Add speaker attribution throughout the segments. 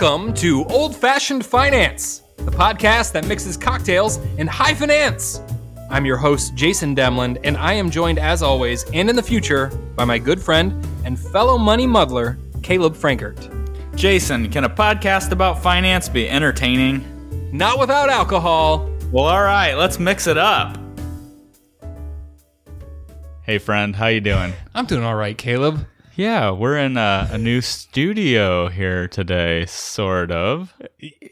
Speaker 1: Welcome to Old Fashioned Finance, the podcast that mixes cocktails and high finance. I'm your host, Jason Demland, and I am joined, as always, and in the future, by my good friend and fellow money muddler, Caleb Frankert.
Speaker 2: Jason, can a podcast about finance be entertaining?
Speaker 1: Not without alcohol.
Speaker 2: Well, all right, let's mix it up. Hey, friend, how you doing?
Speaker 1: I'm doing all right, Caleb.
Speaker 2: Yeah, we're in a, a new studio here today, sort of.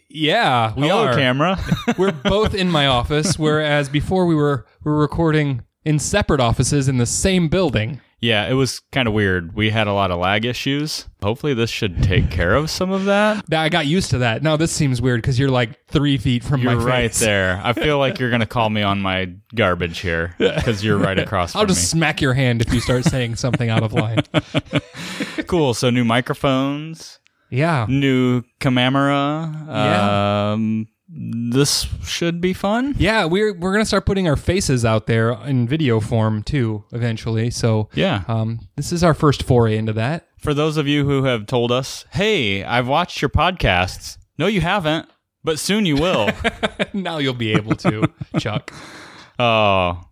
Speaker 1: Yeah, we
Speaker 2: Hello,
Speaker 1: are.
Speaker 2: camera.
Speaker 1: we're both in my office, whereas before we were we were recording in separate offices in the same building.
Speaker 2: Yeah, it was kind of weird. We had a lot of lag issues. Hopefully, this should take care of some of that.
Speaker 1: Now, I got used to that. Now this seems weird because you're like three feet from
Speaker 2: You're
Speaker 1: my
Speaker 2: right
Speaker 1: face.
Speaker 2: there. I feel like you're gonna call me on my garbage here because you're right across
Speaker 1: I'll just smack your hand if you start saying something out of line.
Speaker 2: Cool. So new microphones.
Speaker 1: Yeah.
Speaker 2: new camera.
Speaker 1: Yeah.
Speaker 2: Um, this should be fun.
Speaker 1: Yeah, we're we're gonna start putting our faces out there in video form too eventually. So
Speaker 2: Yeah.
Speaker 1: um, this is our first foray into that.
Speaker 2: For those of you who have told us, "Hey, I've watched your podcasts." No, you haven't, but soon you will.
Speaker 1: now you'll be able to, Chuck.
Speaker 2: oh,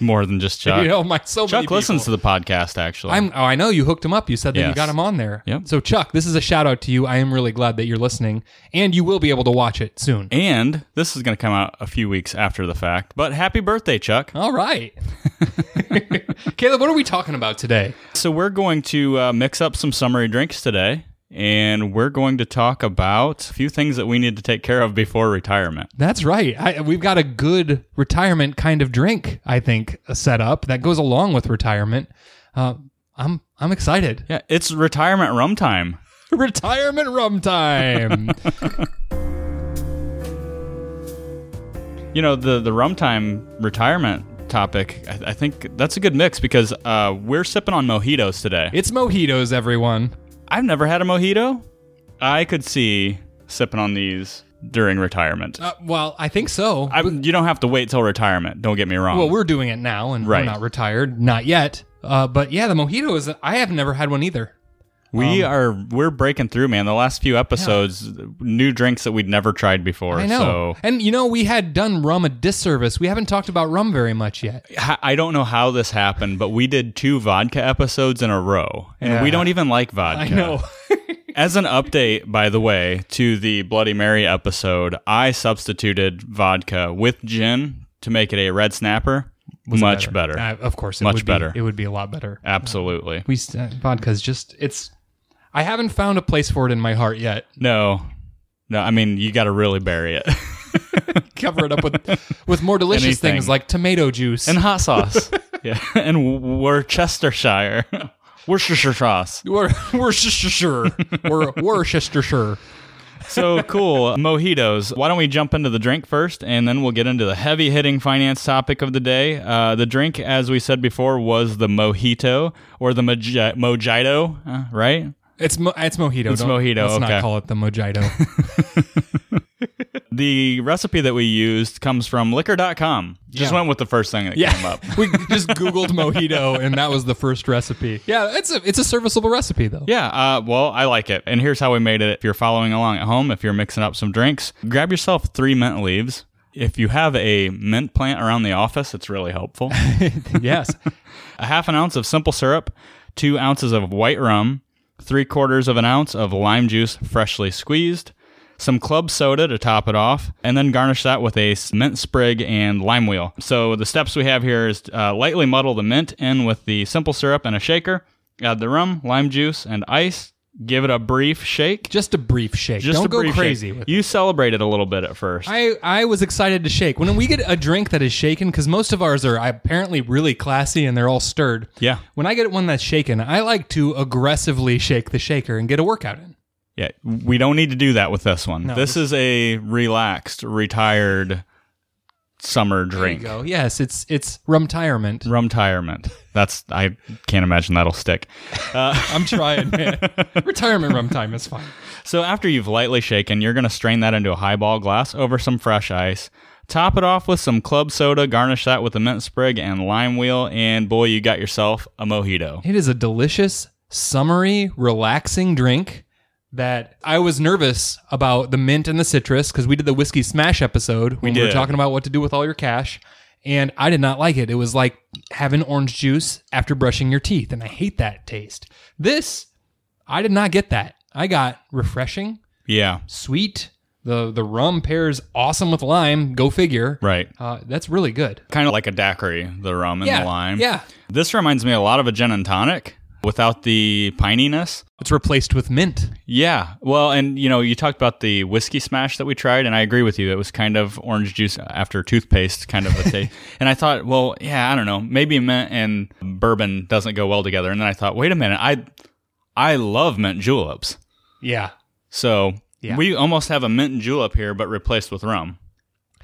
Speaker 2: more than just Chuck.
Speaker 1: You know, my so many
Speaker 2: Chuck listens to the podcast. Actually,
Speaker 1: I'm. Oh, I know you hooked him up. You said that you got him on there.
Speaker 2: Yep.
Speaker 1: So Chuck, this is a shout out to you. I am really glad that you're listening, and you will be able to watch it soon.
Speaker 2: and this is going to come out a few weeks after the fact. But happy birthday, Chuck!
Speaker 1: All right, Caleb. What are we talking about today?
Speaker 2: So we're going to uh, mix up some summery drinks today. And we're going to talk about a few things that we need to take care of before retirement.
Speaker 1: That's right. I, we've got a good retirement kind of drink, I think, set up that goes along with retirement. Uh, I'm I'm excited.
Speaker 2: Yeah, it's retirement rum time.
Speaker 1: retirement rum time.
Speaker 2: You know, the the rum time retirement topic, I, I think that's a good mix because uh, we're sipping on mojitos today.
Speaker 1: it's mojitos, everyone.
Speaker 2: I've never had a mojito. I could see sipping on these during retirement.
Speaker 1: Uh, well, I think so.
Speaker 2: I, you don't have to wait till retirement. Don't get me wrong.
Speaker 1: well, we're doing it now, and
Speaker 2: Right.
Speaker 1: we're not retired, not yet. Uh, but yeah, the mojito is. I have never had one either.
Speaker 2: We are we're breaking through, man. The last few episodes, new drinks that we'd never tried before.
Speaker 1: I know.
Speaker 2: So
Speaker 1: And you know, we had done rum a disservice. We haven't talked about rum very much yet.
Speaker 2: I don't know how this happened, but we did two vodka episodes in a row, and
Speaker 1: Yeah.
Speaker 2: we don't even like vodka.
Speaker 1: I know.
Speaker 2: As an update, by the way, to the Bloody Mary episode, I substituted vodka with gin to make it a red snapper. Much better.
Speaker 1: Uh, of course, it
Speaker 2: Much
Speaker 1: would be-
Speaker 2: better.
Speaker 1: it would be a lot better.
Speaker 2: Absolutely.
Speaker 1: We uh, vodka's just it's. I haven't found a place for it in my heart yet.
Speaker 2: No. No, I mean, you got to really bury it.
Speaker 1: Cover it up with with more delicious
Speaker 2: Anything.
Speaker 1: things like tomato juice.
Speaker 2: and hot sauce. yeah. And Worcestershire. Worcestershire sauce.
Speaker 1: Wor- Worcestershire, Wor- Worcestershire.
Speaker 2: So cool. Mojitos. Why don't we jump into the drink first and then we'll get into the heavy hitting finance topic of the day. Uh, the drink, as we said before, was the mojito or the moji- mojito, uh, right?
Speaker 1: It's mo- it's mojito.
Speaker 2: It's
Speaker 1: Don't-
Speaker 2: mojito,
Speaker 1: Let's
Speaker 2: okay.
Speaker 1: not call it the mojito.
Speaker 2: The recipe that we used comes from liquor.com. Just
Speaker 1: Yeah.
Speaker 2: went with the first thing that
Speaker 1: yeah,
Speaker 2: came up.
Speaker 1: we just Googled mojito, and that was the first recipe. Yeah, it's a it's a serviceable recipe though.
Speaker 2: Yeah, uh, well, I like it. And here's how we made it. If you're following along at home, if you're mixing up some drinks, grab yourself three mint leaves. If you have a mint plant around the office, it's really helpful.
Speaker 1: yes.
Speaker 2: a half an ounce of simple syrup, two ounces of white rum, three quarters of an ounce of lime juice freshly squeezed, some club soda to top it off, and then garnish that with a mint sprig and lime wheel. So the steps we have here is uh, lightly muddle the mint in with the simple syrup and a shaker, add the rum, lime juice, and ice. Give it a brief shake.
Speaker 1: Just a brief shake.
Speaker 2: Just
Speaker 1: Don't
Speaker 2: a
Speaker 1: go
Speaker 2: brief
Speaker 1: crazy
Speaker 2: shake.
Speaker 1: with
Speaker 2: You celebrate it a little bit at first.
Speaker 1: I, I was excited to shake. When we get a drink that is shaken, because most of ours are apparently really classy and they're all stirred.
Speaker 2: yeah.
Speaker 1: When I get one that's shaken, I like to aggressively shake the shaker and get a workout in.
Speaker 2: Yeah, we don't need to do that with this one.
Speaker 1: No,
Speaker 2: this is a relaxed, retired summer
Speaker 1: There
Speaker 2: drink.
Speaker 1: go. Yes, it's it's rumtirement.
Speaker 2: Rumtirement. That's I can't imagine that'll stick.
Speaker 1: I'm trying, man. Retirement rum time is fine.
Speaker 2: So after you've lightly shaken, you're going to strain that into a highball glass over some fresh ice. Top it off with some club soda, garnish that with a mint sprig and lime wheel, and boy, you got yourself a mojito.
Speaker 1: It is a delicious, summery, relaxing drink that I was nervous about the mint and the citrus because we did the whiskey smash episode when we, were
Speaker 2: did.
Speaker 1: talking about what to do with all your cash. And I did not like it. It was like having orange juice after brushing your teeth, and I hate that taste. This, I did not get that. I got refreshing,
Speaker 2: Yeah,
Speaker 1: sweet. The the rum pairs awesome with lime. Go figure.
Speaker 2: right.
Speaker 1: Uh, that's really good.
Speaker 2: Kind of like a daiquiri, the rum and
Speaker 1: Yeah,
Speaker 2: the lime.
Speaker 1: yeah.
Speaker 2: This reminds me a lot of a gin and tonic without the pininess.
Speaker 1: It's replaced with mint.
Speaker 2: Yeah. Well, and you know, you talked about the whiskey smash that we tried, and I agree with you. It was kind of orange juice after toothpaste, kind of a taste. and I thought, well, yeah, I don't know, maybe mint and bourbon doesn't go well together. And then I thought, wait a minute, I I love mint juleps.
Speaker 1: Yeah.
Speaker 2: So
Speaker 1: Yeah.
Speaker 2: we almost have a mint julep here, but replaced with rum.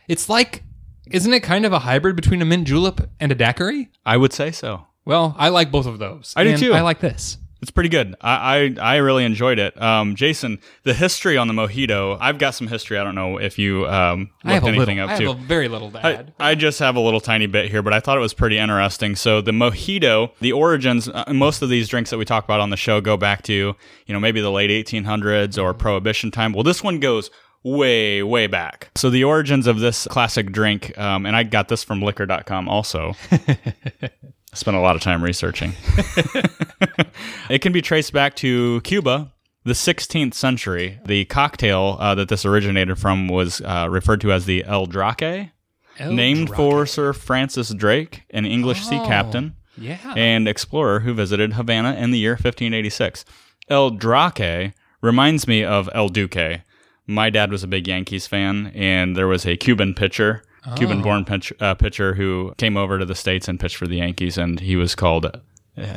Speaker 1: It's like, isn't it kind of a hybrid between a mint julep and a daiquiri?
Speaker 2: I would say so.
Speaker 1: Well, I like both of those.
Speaker 2: I do too.
Speaker 1: I like this.
Speaker 2: It's pretty good. I, I I really enjoyed it. Um, Jason, the history on the mojito. I've got some history. I don't know if you um, looked
Speaker 1: I have
Speaker 2: anything
Speaker 1: little. I
Speaker 2: up
Speaker 1: have a very little to
Speaker 2: I. I just have a little tiny bit here, but I thought it was pretty interesting. So the mojito, the origins, uh, most of these drinks that we talk about on the show go back to, you know, maybe the late 1800s or Prohibition time. Well, this one goes way, way back. So the origins of this classic drink, um, and I got this from Liquor.com also. I spent a lot of time researching. it can be traced back to Cuba, the 16th century. The cocktail uh, that this originated from was uh, referred to as the El Drake
Speaker 1: El
Speaker 2: named
Speaker 1: Drake.
Speaker 2: for Sir Francis Drake, an English sea
Speaker 1: Oh.
Speaker 2: captain
Speaker 1: Yeah.
Speaker 2: and explorer who visited Havana in the year 1586. El Drake reminds me of El Duque. My dad was a big Yankees fan, and there was a Cuban pitcher, Cuban-born pitch, uh, pitcher who came over to the states and pitched for the Yankees, and he was called. uh,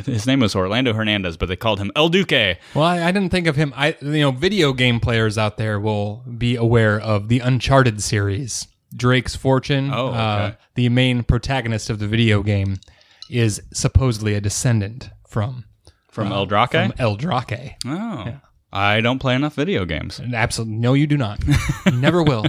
Speaker 2: His name was Orlando Hernandez, but they called him El Duque.
Speaker 1: well, I, I didn't think of him. I, you know, video game players out there will be aware of the Uncharted series. Drake's fortune.
Speaker 2: Oh, okay.
Speaker 1: uh, the main protagonist of the video game is supposedly a descendant from
Speaker 2: From El Drake?
Speaker 1: from El Drake.
Speaker 2: oh. I don't play enough video games.
Speaker 1: Absolutely, no, you do not. You Never will.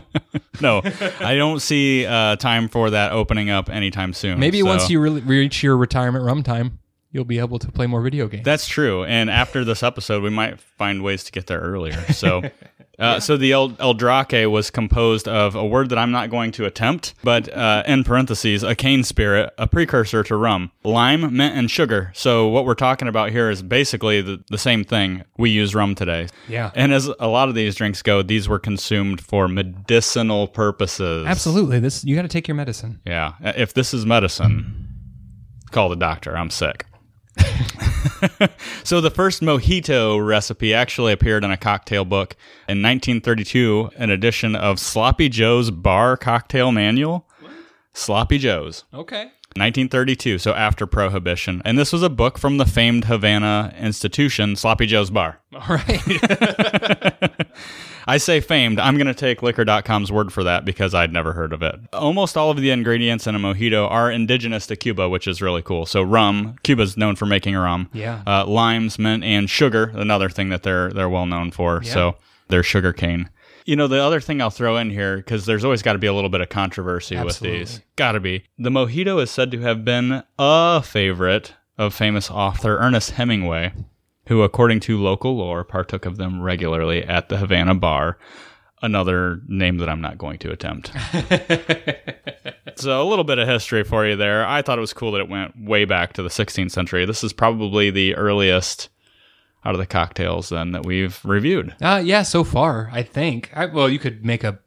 Speaker 2: No, I don't see uh, time for that opening up anytime soon.
Speaker 1: Maybe
Speaker 2: so-
Speaker 1: once you really reach your retirement rum time, you'll be able to play more video games.
Speaker 2: That's true. And after this episode, we might find ways to get there earlier. So, uh, so the El, El Drake was composed of a word that I'm not going to attempt, but uh, in parentheses, a cane spirit, a precursor to rum, lime, mint, and sugar. So what we're talking about here is basically the, the same thing. We use rum today.
Speaker 1: Yeah.
Speaker 2: And as a lot of these drinks go, these were consumed for medicinal purposes.
Speaker 1: Absolutely. This you got to take your medicine.
Speaker 2: Yeah. If this is medicine, call the doctor. I'm sick. so the first mojito recipe actually appeared in a cocktail book in 1932, an edition of Sloppy Joe's Bar Cocktail Manual. Sloppy Joe's.
Speaker 1: Okay.
Speaker 2: 1932, so after Prohibition. And this was a book from the famed Havana institution, Sloppy Joe's Bar.
Speaker 1: All right.
Speaker 2: I say famed. I'm going to take liquor.com's word for that because I'd never heard of it. Almost all of the ingredients in a mojito are indigenous to Cuba, which is really cool. So rum, Cuba's known for making rum.
Speaker 1: Yeah.
Speaker 2: Uh, limes, mint, and sugar, another thing that they're they're well known for. So their sugar cane. You know, the other thing I'll throw in here, because there's always got to be a little bit of controversy
Speaker 1: Absolutely.
Speaker 2: with these. Got to be. The mojito is said to have been a favorite of famous author Ernest Hemingway, who, according to local lore, partook of them regularly at the Havana bar. Another name that I'm not going to attempt. so, a little bit of history for you there. I thought it was cool that it went way back to the 16th century. This is probably the earliest out of the cocktails then that we've reviewed.
Speaker 1: Uh, yeah, so far, I think. I, well, you could make a.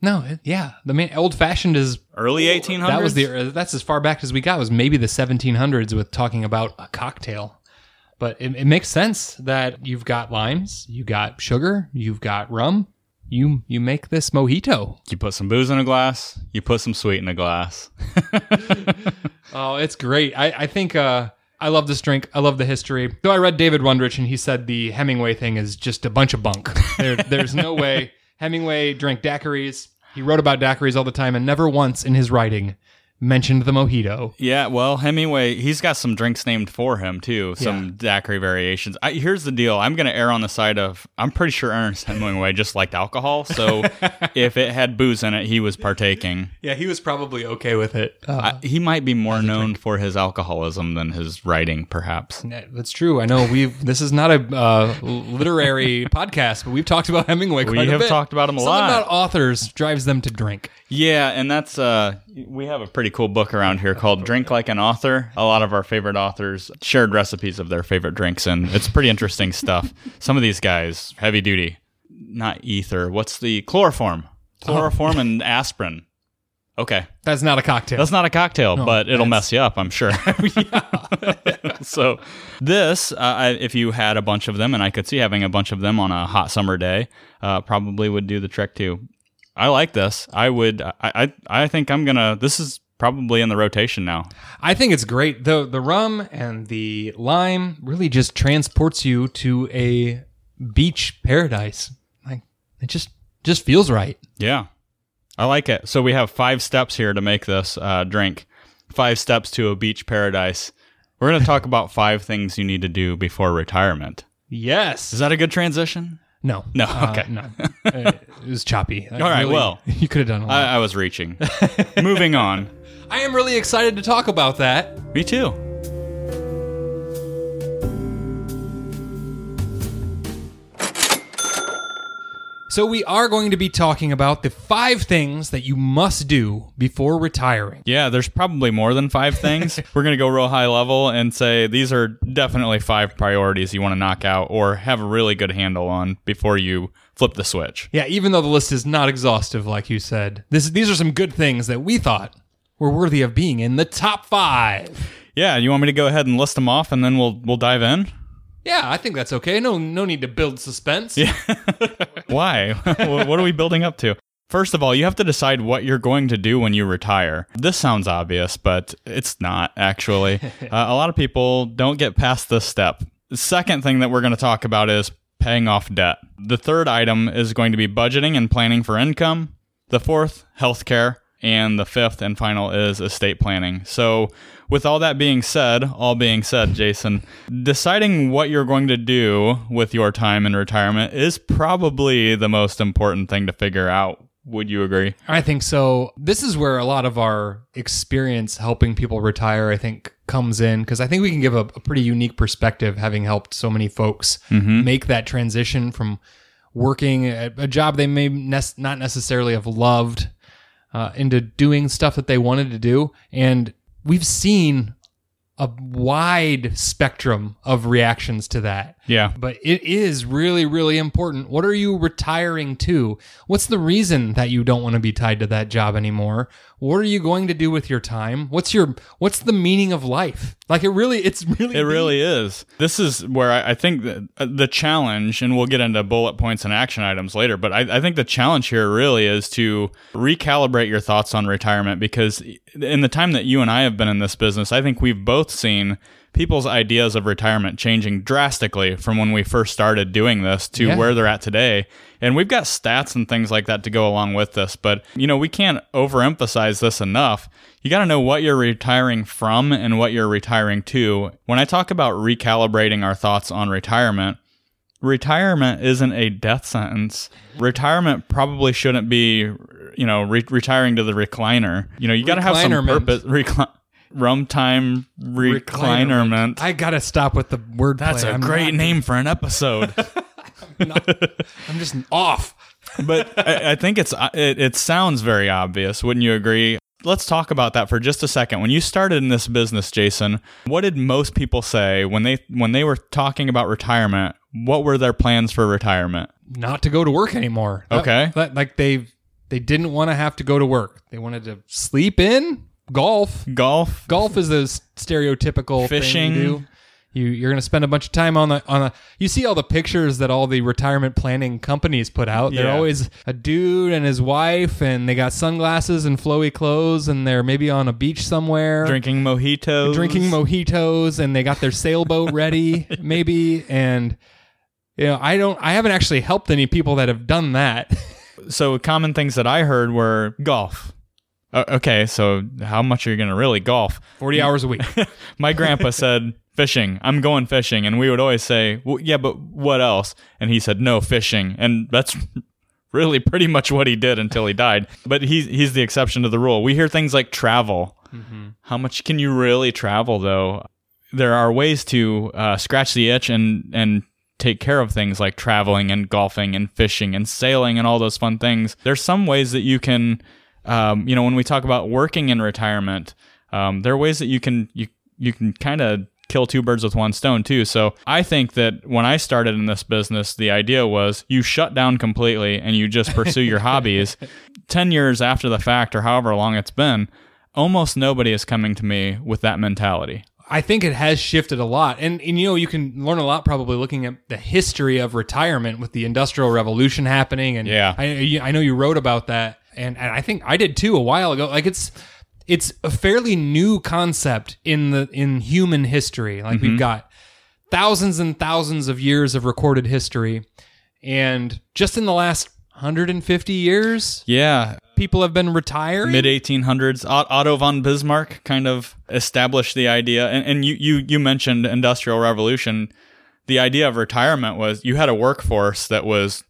Speaker 1: No, it- yeah. The main old fashioned is
Speaker 2: Early 1800s.
Speaker 1: that was the that's as far back as we got was maybe the 1700s with talking about a cocktail. But it, it makes sense that you've got limes, you got sugar, you've got rum. You you make this mojito.
Speaker 2: You put some booze in a glass. You put some sweet in a glass.
Speaker 1: Oh, it's great. I, I think uh, I love this drink. I love the history. So I read David Wondrich, and he said the Hemingway thing is just a bunch of bunk. There, there's no way Hemingway drank daiquiris. He wrote about daiquiris all the time, and never once in his writing mentioned the mojito.
Speaker 2: Yeah, well, Hemingway, he's got some drinks named for him too, some daiquiri variations. I, here's the deal: I'm going to err on the side of I'm pretty sure Ernest Hemingway just liked alcohol, so if it had booze in it, he was partaking.
Speaker 1: Yeah, he was probably okay with it. Uh,
Speaker 2: I, he might be more known for his alcoholism than his writing, perhaps.
Speaker 1: that's true. I know we've. This is not a uh, literary podcast, but we've talked about Hemingway. Quite
Speaker 2: We have
Speaker 1: bit.
Speaker 2: talked about him a
Speaker 1: Something
Speaker 2: lot.
Speaker 1: about authors drives them to drink.
Speaker 2: Yeah, and that's uh we have a pretty cool book around here called Drink Like an Author. A lot of our favorite authors shared recipes of their favorite drinks and it's pretty interesting stuff. Some of these guys, heavy duty. Not ether. What's the chloroform? Chloroform and aspirin. Okay.
Speaker 1: That's not a cocktail.
Speaker 2: That's not a cocktail, but it'll mess you up, I'm sure. so, this, uh, if you had a bunch of them, and I could see having a bunch of them on a hot summer day, uh, probably would do the trick too. I like this. I would. I. I, I think I'm gonna. This is probably in the rotation now.
Speaker 1: I think it's great. The the rum and the lime really just transports you to a beach paradise. Like it just just feels right.
Speaker 2: Yeah, I like it. So we have five steps here to make this uh, drink. Five steps to a beach paradise. We're gonna talk about five things you need to do before retirement.
Speaker 1: Yes.
Speaker 2: Is that a good transition?
Speaker 1: No.
Speaker 2: No,
Speaker 1: Uh,
Speaker 2: okay.
Speaker 1: no. Uh, it was choppy. All
Speaker 2: right, well.
Speaker 1: you could have done a lot.
Speaker 2: I, I was reaching. Moving on.
Speaker 1: I am really excited to talk about that.
Speaker 2: Me too.
Speaker 1: So we are going to be talking about the five things that you must do before retiring.
Speaker 2: Yeah, there's probably more than five things. We're going to go real high level and say these are definitely five priorities you want to knock out or have a really good handle on before you flip the switch.
Speaker 1: Yeah, even though the list is not exhaustive, like you said, this these are some good things that we thought were worthy of being in the top five.
Speaker 2: Yeah, you want me to go ahead and list them off and then we'll we'll dive in?
Speaker 1: Yeah, I think that's okay. No, no need to build suspense. Yeah.
Speaker 2: Why? what are we building up to? First of all, you have to decide what you're going to do when you retire. This sounds obvious, but it's not actually. uh, a lot of people don't get past this step. The second thing that we're going to talk about is paying off debt. The third item is going to be budgeting and planning for income. The fourth, healthcare. And the fifth and final is estate planning. So, with all that being said, all being said, Jason, deciding what you're going to do with your time in retirement is probably the most important thing to figure out. Would you agree?
Speaker 1: I think so. This is where a lot of our experience helping people retire, I think, comes in because I think we can give a, a pretty unique perspective, having helped so many folks mm-hmm. make that transition from working at a job they may nes- not necessarily have loved uh, into doing stuff that they wanted to do. And we've seen a wide spectrum of reactions to that.
Speaker 2: Yeah.
Speaker 1: But it is really, really important. What are you retiring to? What's the reason that you don't want to be tied to that job anymore? What are you going to do with your time? What's your what's the meaning of life? Like it really, it's really
Speaker 2: It really is. This is where I, I think that uh, the challenge, and we'll get into bullet points and action items later, but I, I think the challenge here really is to recalibrate your thoughts on retirement because in the time that you and I have been in this business, I think we've both seen people's ideas of retirement changing drastically from when we first started doing this to
Speaker 1: Yeah.
Speaker 2: where they're at today. And we've got stats and things like that to go along with this, but you know, we can't overemphasize this enough. You got to know what you're retiring from and what you're retiring to. When I talk about recalibrating our thoughts on retirement, retirement isn't a death sentence. Retirement probably shouldn't be, you know, re- retiring to the recliner. You know, you got to have some purpose. Recli- rum time reclinerment.
Speaker 1: I gotta stop with the word.
Speaker 2: That's a great name for an episode.
Speaker 1: I'm just off.
Speaker 2: but I, I think it's uh, it, it sounds very obvious. Wouldn't you agree? Let's talk about that for just a second. When you started in this business, Jason, what did most people say when they when they were talking about retirement? What were their plans for retirement?
Speaker 1: Not to go to work anymore. That-
Speaker 2: Okay.
Speaker 1: that- like they they didn't want to have to go to work. They wanted to sleep in, golf.
Speaker 2: Golf,
Speaker 1: golf is the stereotypical
Speaker 2: Fishing.
Speaker 1: Thing you do. You you're gonna spend a bunch of time on the on a. You see all the pictures that all the retirement planning companies put out. They're
Speaker 2: Yeah.
Speaker 1: always a dude and his wife, and they got sunglasses and flowy clothes, and they're maybe on a beach somewhere.
Speaker 2: drinking mojitos,
Speaker 1: drinking mojitos and they got their sailboat ready maybe and you know i don't i haven't actually helped any people that have done that
Speaker 2: so common things that I heard were golf. "O- okay, so how much are you going to really golf?
Speaker 1: 40 hours a week.
Speaker 2: My grandpa said, fishing. I'm going fishing. And we would always say, well, yeah, but what else? And he said, no, fishing. And that's really pretty much what he did until he died. But he's, he's the exception to the rule. We hear things like travel. How much can you really travel, though? There are ways to uh, scratch the itch and, and take care of things like traveling and golfing and fishing and sailing and all those fun things. There's some ways that you can, um, you know, when we talk about working in retirement, um, there are ways that you can you you can kind of kill two birds with one stone too. So I think that when I started in this business, the idea was you shut down completely and you just pursue your hobbies. Ten years after the fact, or however long it's been, almost nobody is coming to me with that mentality.
Speaker 1: I think it has shifted a lot. And, and, you know, you can learn a lot probably looking at the history of retirement with the Industrial Revolution happening. And
Speaker 2: Yeah.
Speaker 1: I, I know you wrote about that. And, and I think I did too a while ago. Like it's, it's a fairly new concept in the in human history. Like we've mm-hmm. got thousands and thousands of years of recorded history, and just in the last 150 years,
Speaker 2: Yeah,
Speaker 1: people have been retiring.
Speaker 2: mid 1800s otto von bismarck kind of established the idea and, and you, you you mentioned industrial revolution the idea of retirement was you had a workforce that was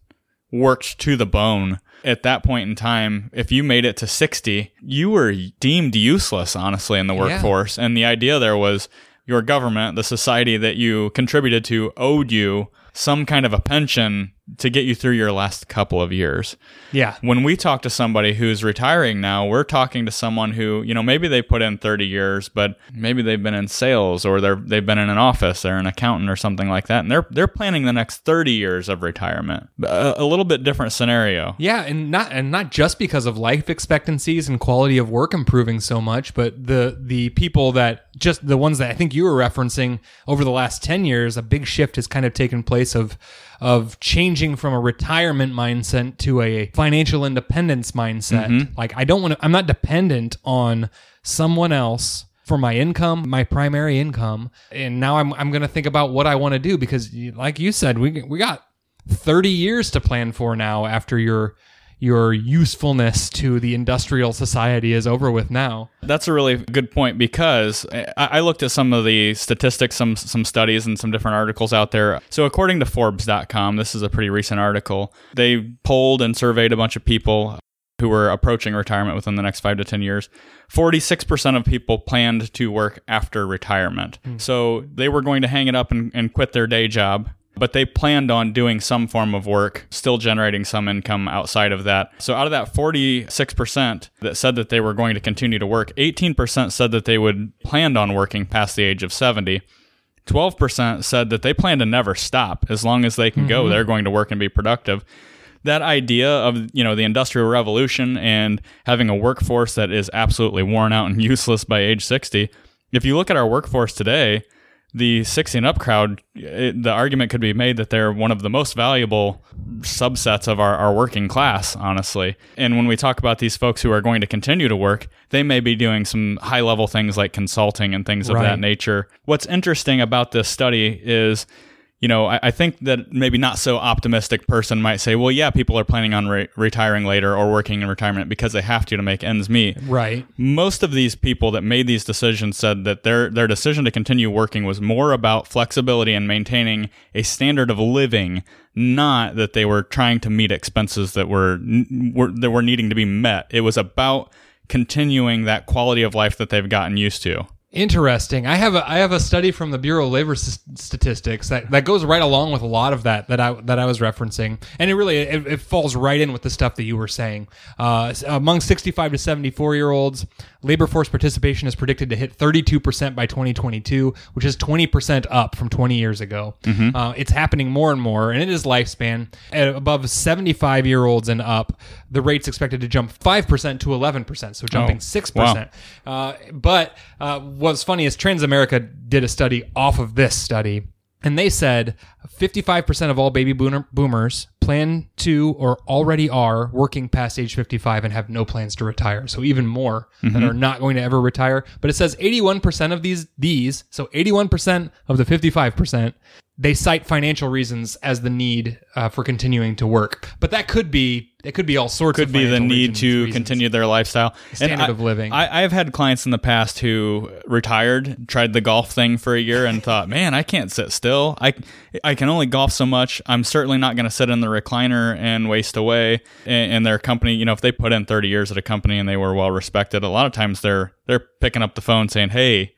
Speaker 2: worked to the bone at that point in time if you made it to 60 you were deemed useless honestly in the workforce. And the idea there was your government the society that you contributed to owed you some kind of a pension to get you through your last couple of years
Speaker 1: yeah,
Speaker 2: when we talk to somebody who's retiring now, we're talking to someone who, you know, maybe they put in 30 years, but maybe they've been in sales or they're they've been in an office, they're an accountant or something like that, and they're they're planning the next 30 years of retirement. A, uh, a little bit different scenario.
Speaker 1: Yeah, and not and not just because of life expectancies and quality of work improving so much, but the the people that just the ones that I think you were referencing over the last 10 years, a big shift has kind of taken place of of changing from a retirement mindset to a financial independence mindset. Mm-hmm. Like I don't want to I'm not dependent on someone else for my income, my primary income, and now I'm I'm going to think about what I want to do because like you said, we we got 30 years to plan for now after your your usefulness to the industrial society is over with now.
Speaker 2: That's a really good point because I, I looked at some of the statistics, some some studies, and some different articles out there. So, according to Forbes.com, this is a pretty recent article. They polled and surveyed a bunch of people who were approaching retirement within the next five to 10 years. 46% of people planned to work after retirement. Hmm. So, they were going to hang it up and, and quit their day job but they planned on doing some form of work, still generating some income outside of that. So out of that 46% that said that they were going to continue to work, 18% said that they would planned on working past the age of 70. 12% said that they plan to never stop as long as they can go mm-hmm. they're going to work and be productive that idea of you know the industrial revolution and having a workforce that is absolutely worn out and useless by age 60 if you look at our workforce today the 60 and up crowd it, the argument could be made that they're one of the most valuable subsets of our, our working class honestly and when we talk about these folks who are going to continue to work they may be doing some high level things like consulting and things of
Speaker 1: Right.
Speaker 2: that nature what's interesting about this study is you know, I, I think that maybe not so optimistic person might say, well, yeah, people are planning on re- retiring later or working in retirement because they have to to make ends meet.
Speaker 1: Right.
Speaker 2: Most of these people that made these decisions said that their their decision to continue working was more about flexibility and maintaining a standard of living, not that they were trying to meet expenses that were, were that were needing to be met. It was about continuing that quality of life that they've gotten used to.
Speaker 1: Interesting. I have a I have a study from the Bureau of Labor S- Statistics that, that goes right along with a lot of that that I that I was referencing, and it really it, it falls right in with the stuff that you were saying. Uh, among 65 to 74 year olds, labor force participation is predicted to hit 32 percent by 2022, which is 20 percent up from 20 years ago. Uh, it's happening more and more, and it is lifespan. At above 75 year olds and up, the rate's expected to jump 5 percent to 11 percent, so jumping
Speaker 2: Oh,
Speaker 1: 6 percent. Uh, but uh, what's funny is Transamerica did a study off of this study, and they said 55% of all baby boomers plan to or already are working past age 55 and have no plans to retire. So even more that mm-hmm. are not going to ever retire. But it says 81% of these these, so 81% of the 55%, they cite financial reasons as the need uh, for continuing to work. But that could be it could be all sorts of things.
Speaker 2: could be the need to
Speaker 1: reasons.
Speaker 2: continue their lifestyle
Speaker 1: Standard
Speaker 2: I-
Speaker 1: of living.
Speaker 2: I, I've had clients in the past who retired, tried the golf thing for a year, and thought, "Man, I can't sit still. I I can only golf so much. I'm certainly not going to sit in the recliner and waste away." And, and their company, you know, if they put in 30 years at a company and they were well respected, a lot of times they're they're picking up the phone saying, "Hey."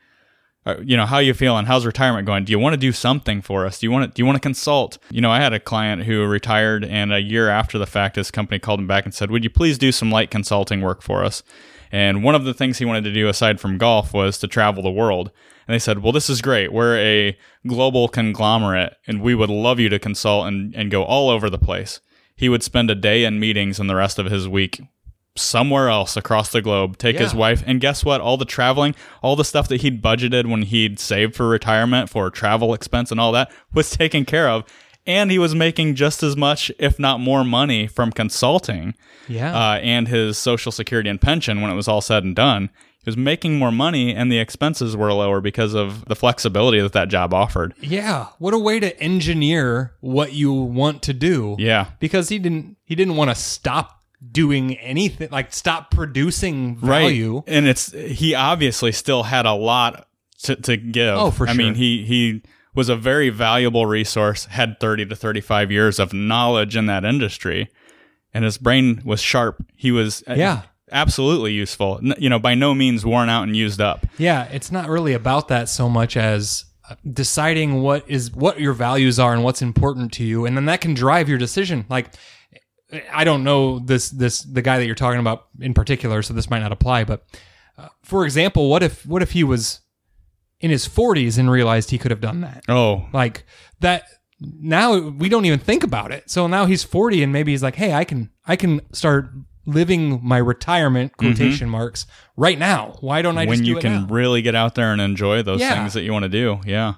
Speaker 2: Uh, you know how you feeling how's retirement going? Do you want to do something for us? Do you want to do you want to consult? You know i had a client who retired and a year after the fact his company called him back and said would you please do some light consulting work for us? And one of the things he wanted to do aside from golf was to travel the world. And they said well this is great. We're a global conglomerate and we would love you to consult and, and go all over the place. He would spend a day in meetings and the rest of his week somewhere else across the globe, take his wife, and guess what? All the traveling, all the stuff that he'd budgeted when he'd saved for retirement for travel expense and all that was taken care of. And he was making just as much, if not more, money from consulting
Speaker 1: Yeah.
Speaker 2: uh, and his social security and pension when it was all said and done. He was making more money, and the expenses were lower because of the flexibility that that job offered.
Speaker 1: yeah. What a way to engineer what you want to do.
Speaker 2: Yeah.
Speaker 1: Because he didn't he didn't want to stop doing anything like stop producing value.
Speaker 2: Right. And it's he obviously still had a lot to, to give.
Speaker 1: Oh, for sure.
Speaker 2: I mean, he he was a very valuable resource, had 30 to 35 years of knowledge in that industry, and his brain was sharp. He was uh,
Speaker 1: Yeah.
Speaker 2: absolutely useful. You know, by no means worn out and used up.
Speaker 1: Yeah, it's not really about that so much as uh, deciding what is what your values are and what's important to you and then that can drive your decision. Like I don't know this this the guy that you're talking about in particular so this might not apply but uh, for example, what if what if he was in his 40s and realized he could have done that?
Speaker 2: Oh,
Speaker 1: Like that now we don't even think about it. So now he's 40 and maybe he's like, "Hey, I can I can start living my retirement quotation marks right now. Why don't I just
Speaker 2: Mm-hmm. when you can
Speaker 1: now?"
Speaker 2: really get out there and enjoy those
Speaker 1: Yeah.
Speaker 2: things that you want to do. Yeah.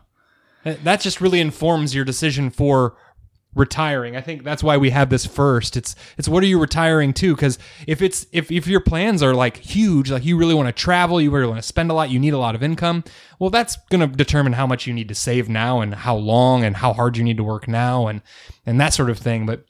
Speaker 1: That just really informs your decision for retiring. I think that's why we have this first. It's it's what are you retiring to? Because if it's if if your plans are like huge, like you really want to travel, you really want to spend a lot, you need a lot of income. Well, that's going to determine how much you need to save now and how long and how hard you need to work now and and that sort of thing. But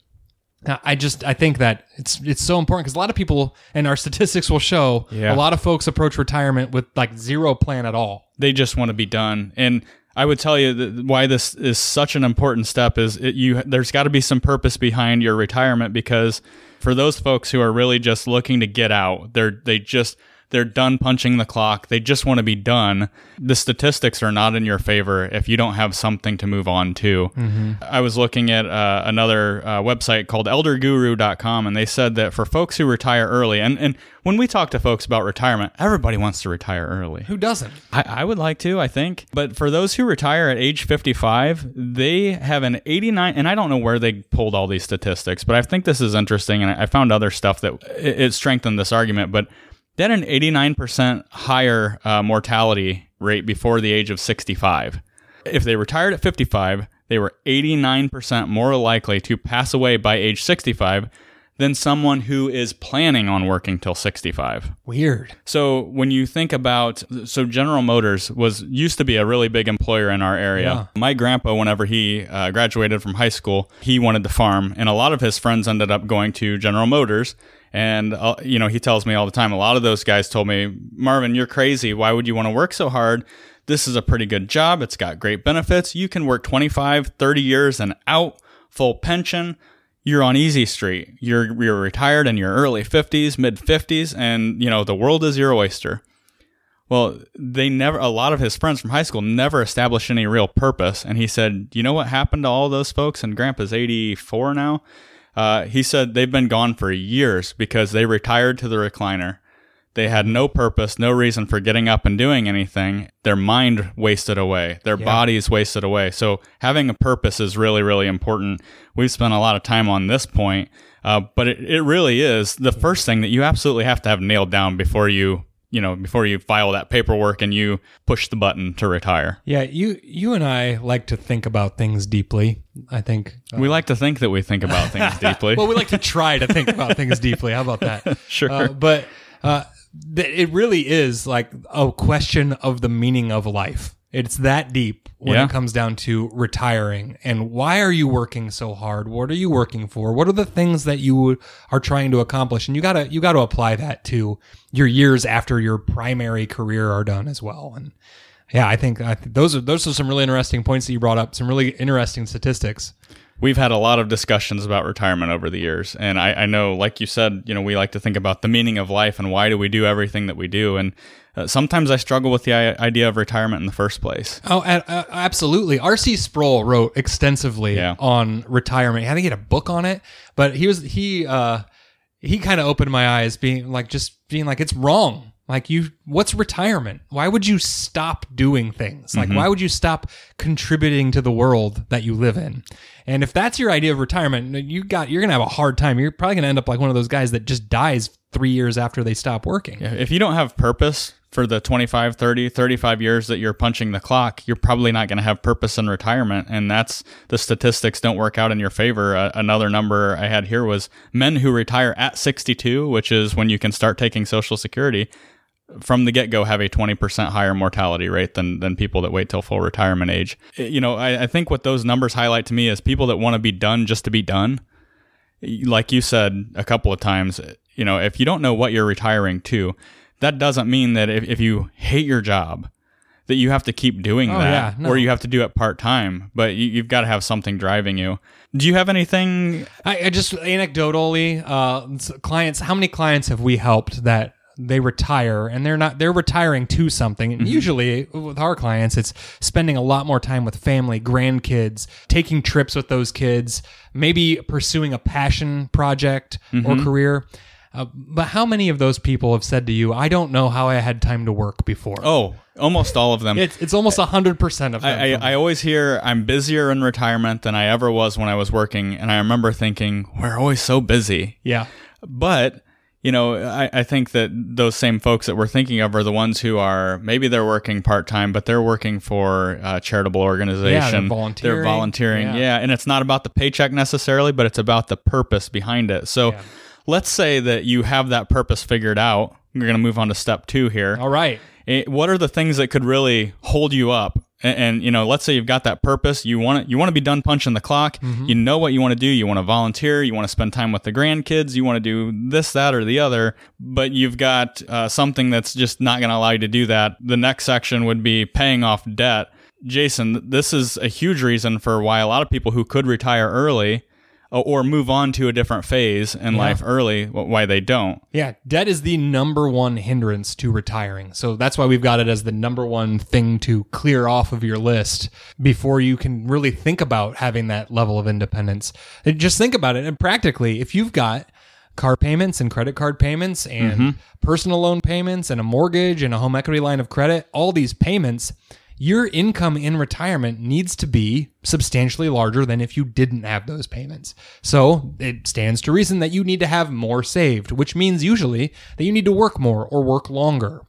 Speaker 1: I just I think that it's it's so important because a lot of people and our statistics will show
Speaker 2: Yeah.
Speaker 1: a lot of folks approach retirement with like zero plan at all.
Speaker 2: they just want to be done and i would tell you why this is such an important step is it, you there's got to be some purpose behind your retirement because for those folks who are really just looking to get out they're they just they're done punching the clock they just want to be done the statistics are not in your favor if you don't have something to move on to i was looking at uh, another uh, website called elderguru.com and they said that for folks who retire early and, and when we talk to folks about retirement everybody wants to retire early
Speaker 1: Who doesn't?
Speaker 2: I, I would like to, I think. But for those who retire at age 55, they have an 89, and I don't know where they pulled all these statistics, but I think this is interesting, and I I found other stuff that it, it strengthened this argument. But they had an 89% higher uh, mortality rate before the age of 65. If they retired at 55, they were 89% more likely to pass away by age 65 than someone who is planning on working till 65.
Speaker 1: Weird.
Speaker 2: So when you think about so General Motors was used to be a really big employer in our area. My grandpa whenever he uh, graduated from high school, he wanted to farm and a lot of his friends ended up going to General Motors and uh, you know, he tells me all the time a lot of those guys told me, "Marvin, you're crazy. Why would you want to work so hard? This is a pretty good job. It's got great benefits. You can work 25, 30 years and out, full pension." you're on easy street. You're you're retired in your early 50s, mid 50s, and you know the world is your oyster. Well, they never. A lot of his friends from high school never established any real purpose, and he said, "You know what happened to all those folks?" And Grandpa's 84 now. Uh, he said they've been gone for years because they retired to the recliner. They had no purpose, no reason for getting up and doing anything. Their mind wasted away. Their bodies wasted away. So having a purpose is really, really important. We've spent a lot of time on this point, uh, but it, it really is the first thing that you absolutely have to have nailed down before you, you know, before you file that paperwork and you push the button to retire.
Speaker 1: Yeah, you you and I like to think about things deeply. I think. uh,
Speaker 2: We like to think that we think about things deeply.
Speaker 1: well, we like to try to think about things deeply. How about that?
Speaker 2: Sure.
Speaker 1: Uh, but uh, th- it really is like a question of the meaning of life. It's that deep when
Speaker 2: Yeah.
Speaker 1: it comes down to retiring. And why are you working so hard? What are you working for? What are the things that you are trying to accomplish? And you gotta you gotta apply that to your years after your primary career are done as well. And yeah, I think I think those are those are some really interesting points that you brought up. Some really interesting statistics.
Speaker 2: We've had a lot of discussions about retirement over the years. And I, I know, like you said, you know, we like to think about the meaning of life and why do we do everything that we do. And uh, sometimes I struggle with the idea of retirement in the first place.
Speaker 1: Oh, absolutely. R.C. Sproul wrote extensively
Speaker 2: Yeah.
Speaker 1: on retirement. I think He had to get a book on it, but he was he uh he kind of opened my eyes, being like just being like it's wrong. Like you, what's retirement? Why would you stop doing things? Like why would you stop contributing to the world that you live in? And if that's your idea of retirement, you got you're gonna have a hard time. You're probably gonna end up like one of those guys that just dies three years after they stop working.
Speaker 2: If you don't have purpose for the 25, 30, 35 years that you're punching the clock, you're probably not going to have purpose in retirement. And that's the statistics don't work out in your favor. Uh, another number I had here was men who retire at 62, which is when you can start taking Social Security. From the get go, have a 20% higher mortality rate than, than people that wait till full retirement age. You know, I, I think what those numbers highlight to me is people that want to be done just to be done like you said a couple of times, you know, if you don't know what you're retiring to, that doesn't mean that if, if you hate your job, that you have to keep doing
Speaker 1: Oh,
Speaker 2: that
Speaker 1: yeah, no.
Speaker 2: or you have to do it part time, but you, you've got to have something driving you. Do you have anything?
Speaker 1: I, I just anecdotally, uh, clients. How many clients have we helped that they retire and they're not they're retiring to something? And usually with our clients, it's spending a lot more time with family, grandkids, taking trips with those kids, maybe pursuing a passion project or career. Uh, but how many of those people have said to you, "I don't know how I had time to work before"?
Speaker 2: Oh, almost all of them.
Speaker 1: It's it's almost hundred percent of them.
Speaker 2: I, I, I always hear I'm busier in retirement than I ever was when I was working. And I remember thinking, we're always so busy.
Speaker 1: yeah.
Speaker 2: But you know, I, I think that those same folks that we're thinking of are the ones who are maybe they're working part time, but they're working for a charitable organization.
Speaker 1: Yeah, volunteering.
Speaker 2: They're volunteering.
Speaker 1: Yeah.
Speaker 2: Yeah. and it's not about the paycheck necessarily, but it's about the purpose behind it. So,
Speaker 1: Yeah.
Speaker 2: let's say that you have that purpose figured out. We're going to move on to step two here.
Speaker 1: All right.
Speaker 2: Eh, what are the things that could really hold you up and, and, you know let's say you've got that purpose you want to, you want to be done punching the clock you know what you want to do you want to volunteer you want to spend time with the grandkids you want to do this that or the other but you've got uh, something that's just not going to allow you to do that the next section would be paying off debt. Jason this is a huge reason for why a lot of people who could retire early Uh, or move on to a different phase in life early why they don't
Speaker 1: Yeah, debt is the number one hindrance to retiring. So that's why we've got it as the number one thing to clear off of your list before you can really think about having that level of independence. And just think about it. And practically, if you've got car payments and credit card payments and mm-hmm. personal loan payments and a mortgage and a home equity line of credit, all these payments, your income in retirement needs to be substantially larger than if you didn't have those payments. So it stands to reason that you need to have more saved, which means usually that you need to work more or work longer.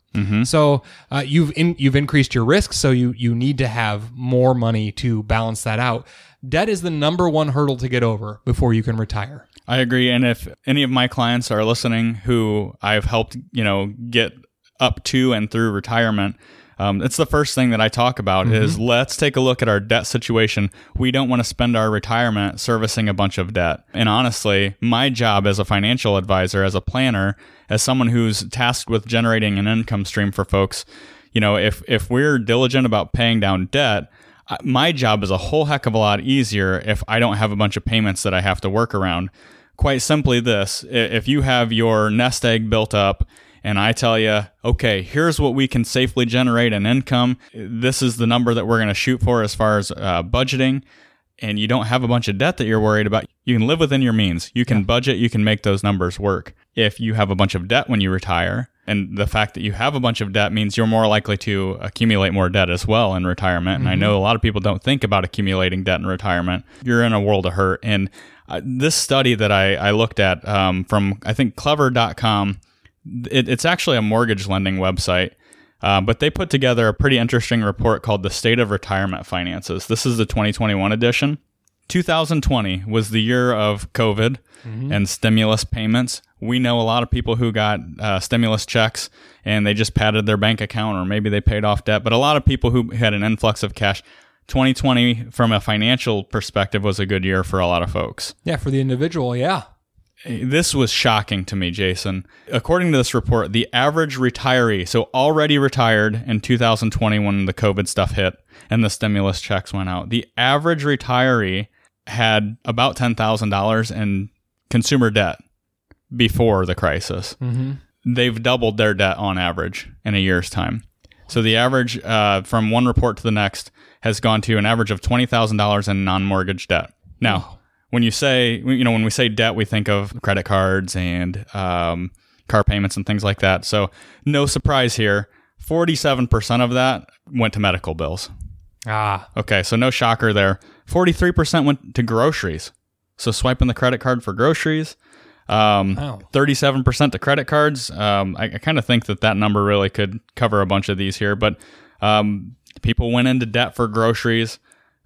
Speaker 1: So uh, you've in, you've increased your risk, so you you need to have more money to balance that out. Debt is the number one hurdle to get over before you can retire.
Speaker 2: I agree. And if any of my clients are listening who I've helped, you know, get up to and through retirement, um, it's the first thing that I talk about is let's take a look at our debt situation. We don't want to spend our retirement servicing a bunch of debt. And honestly, my job as a financial advisor, as a planner, as someone who's tasked with generating an income stream for folks, you know, if if we're diligent about paying down debt, my job is a whole heck of a lot easier if I don't have a bunch of payments that I have to work around. Quite simply, this if you have your nest egg built up and I tell you, okay, here's what we can safely generate in income, this is the number that we're going to shoot for as far as uh, budgeting, and you don't have a bunch of debt that you're worried about, you can live within your means. You can budget, you can make those numbers work. If you have a bunch of debt when you retire, and the fact that you have a bunch of debt means you're more likely to accumulate more debt as well in retirement. And I know a lot of people don't think about accumulating debt in retirement. You're in a world of hurt. And uh, this study that I, I looked at um, from, I think, clever.com, it, it's actually a mortgage lending website. Uh, but they put together a pretty interesting report called The State of Retirement Finances. This is the 2021 edition. 2020 was the year of COVID and stimulus payments. We know a lot of people who got uh, stimulus checks and they just padded their bank account or maybe they paid off debt, but a lot of people who had an influx of cash. 2020, from a financial perspective, was a good year for a lot of folks.
Speaker 1: Yeah, for the individual, yeah.
Speaker 2: This was shocking to me, Jason. According to this report, the average retiree, so already retired in 2020 when the COVID stuff hit and the stimulus checks went out, the average retiree had about $10,000 in consumer debt before the crisis. They've doubled their debt on average in a year's time. So the average uh, from one report to the next has gone to an average of $20,000 in non mortgage debt. Now, when you say, you know, when we say debt, we think of credit cards and um, car payments and things like that. So, no surprise here. 47% of that went to medical bills.
Speaker 1: Ah,
Speaker 2: Okay, so no shocker there. 43% went to groceries. So, swiping the credit card for groceries. Um,
Speaker 1: Wow.
Speaker 2: 37% to credit cards. Um, I, I kind of think that that number really could cover a bunch of these here, but um, people went into debt for groceries,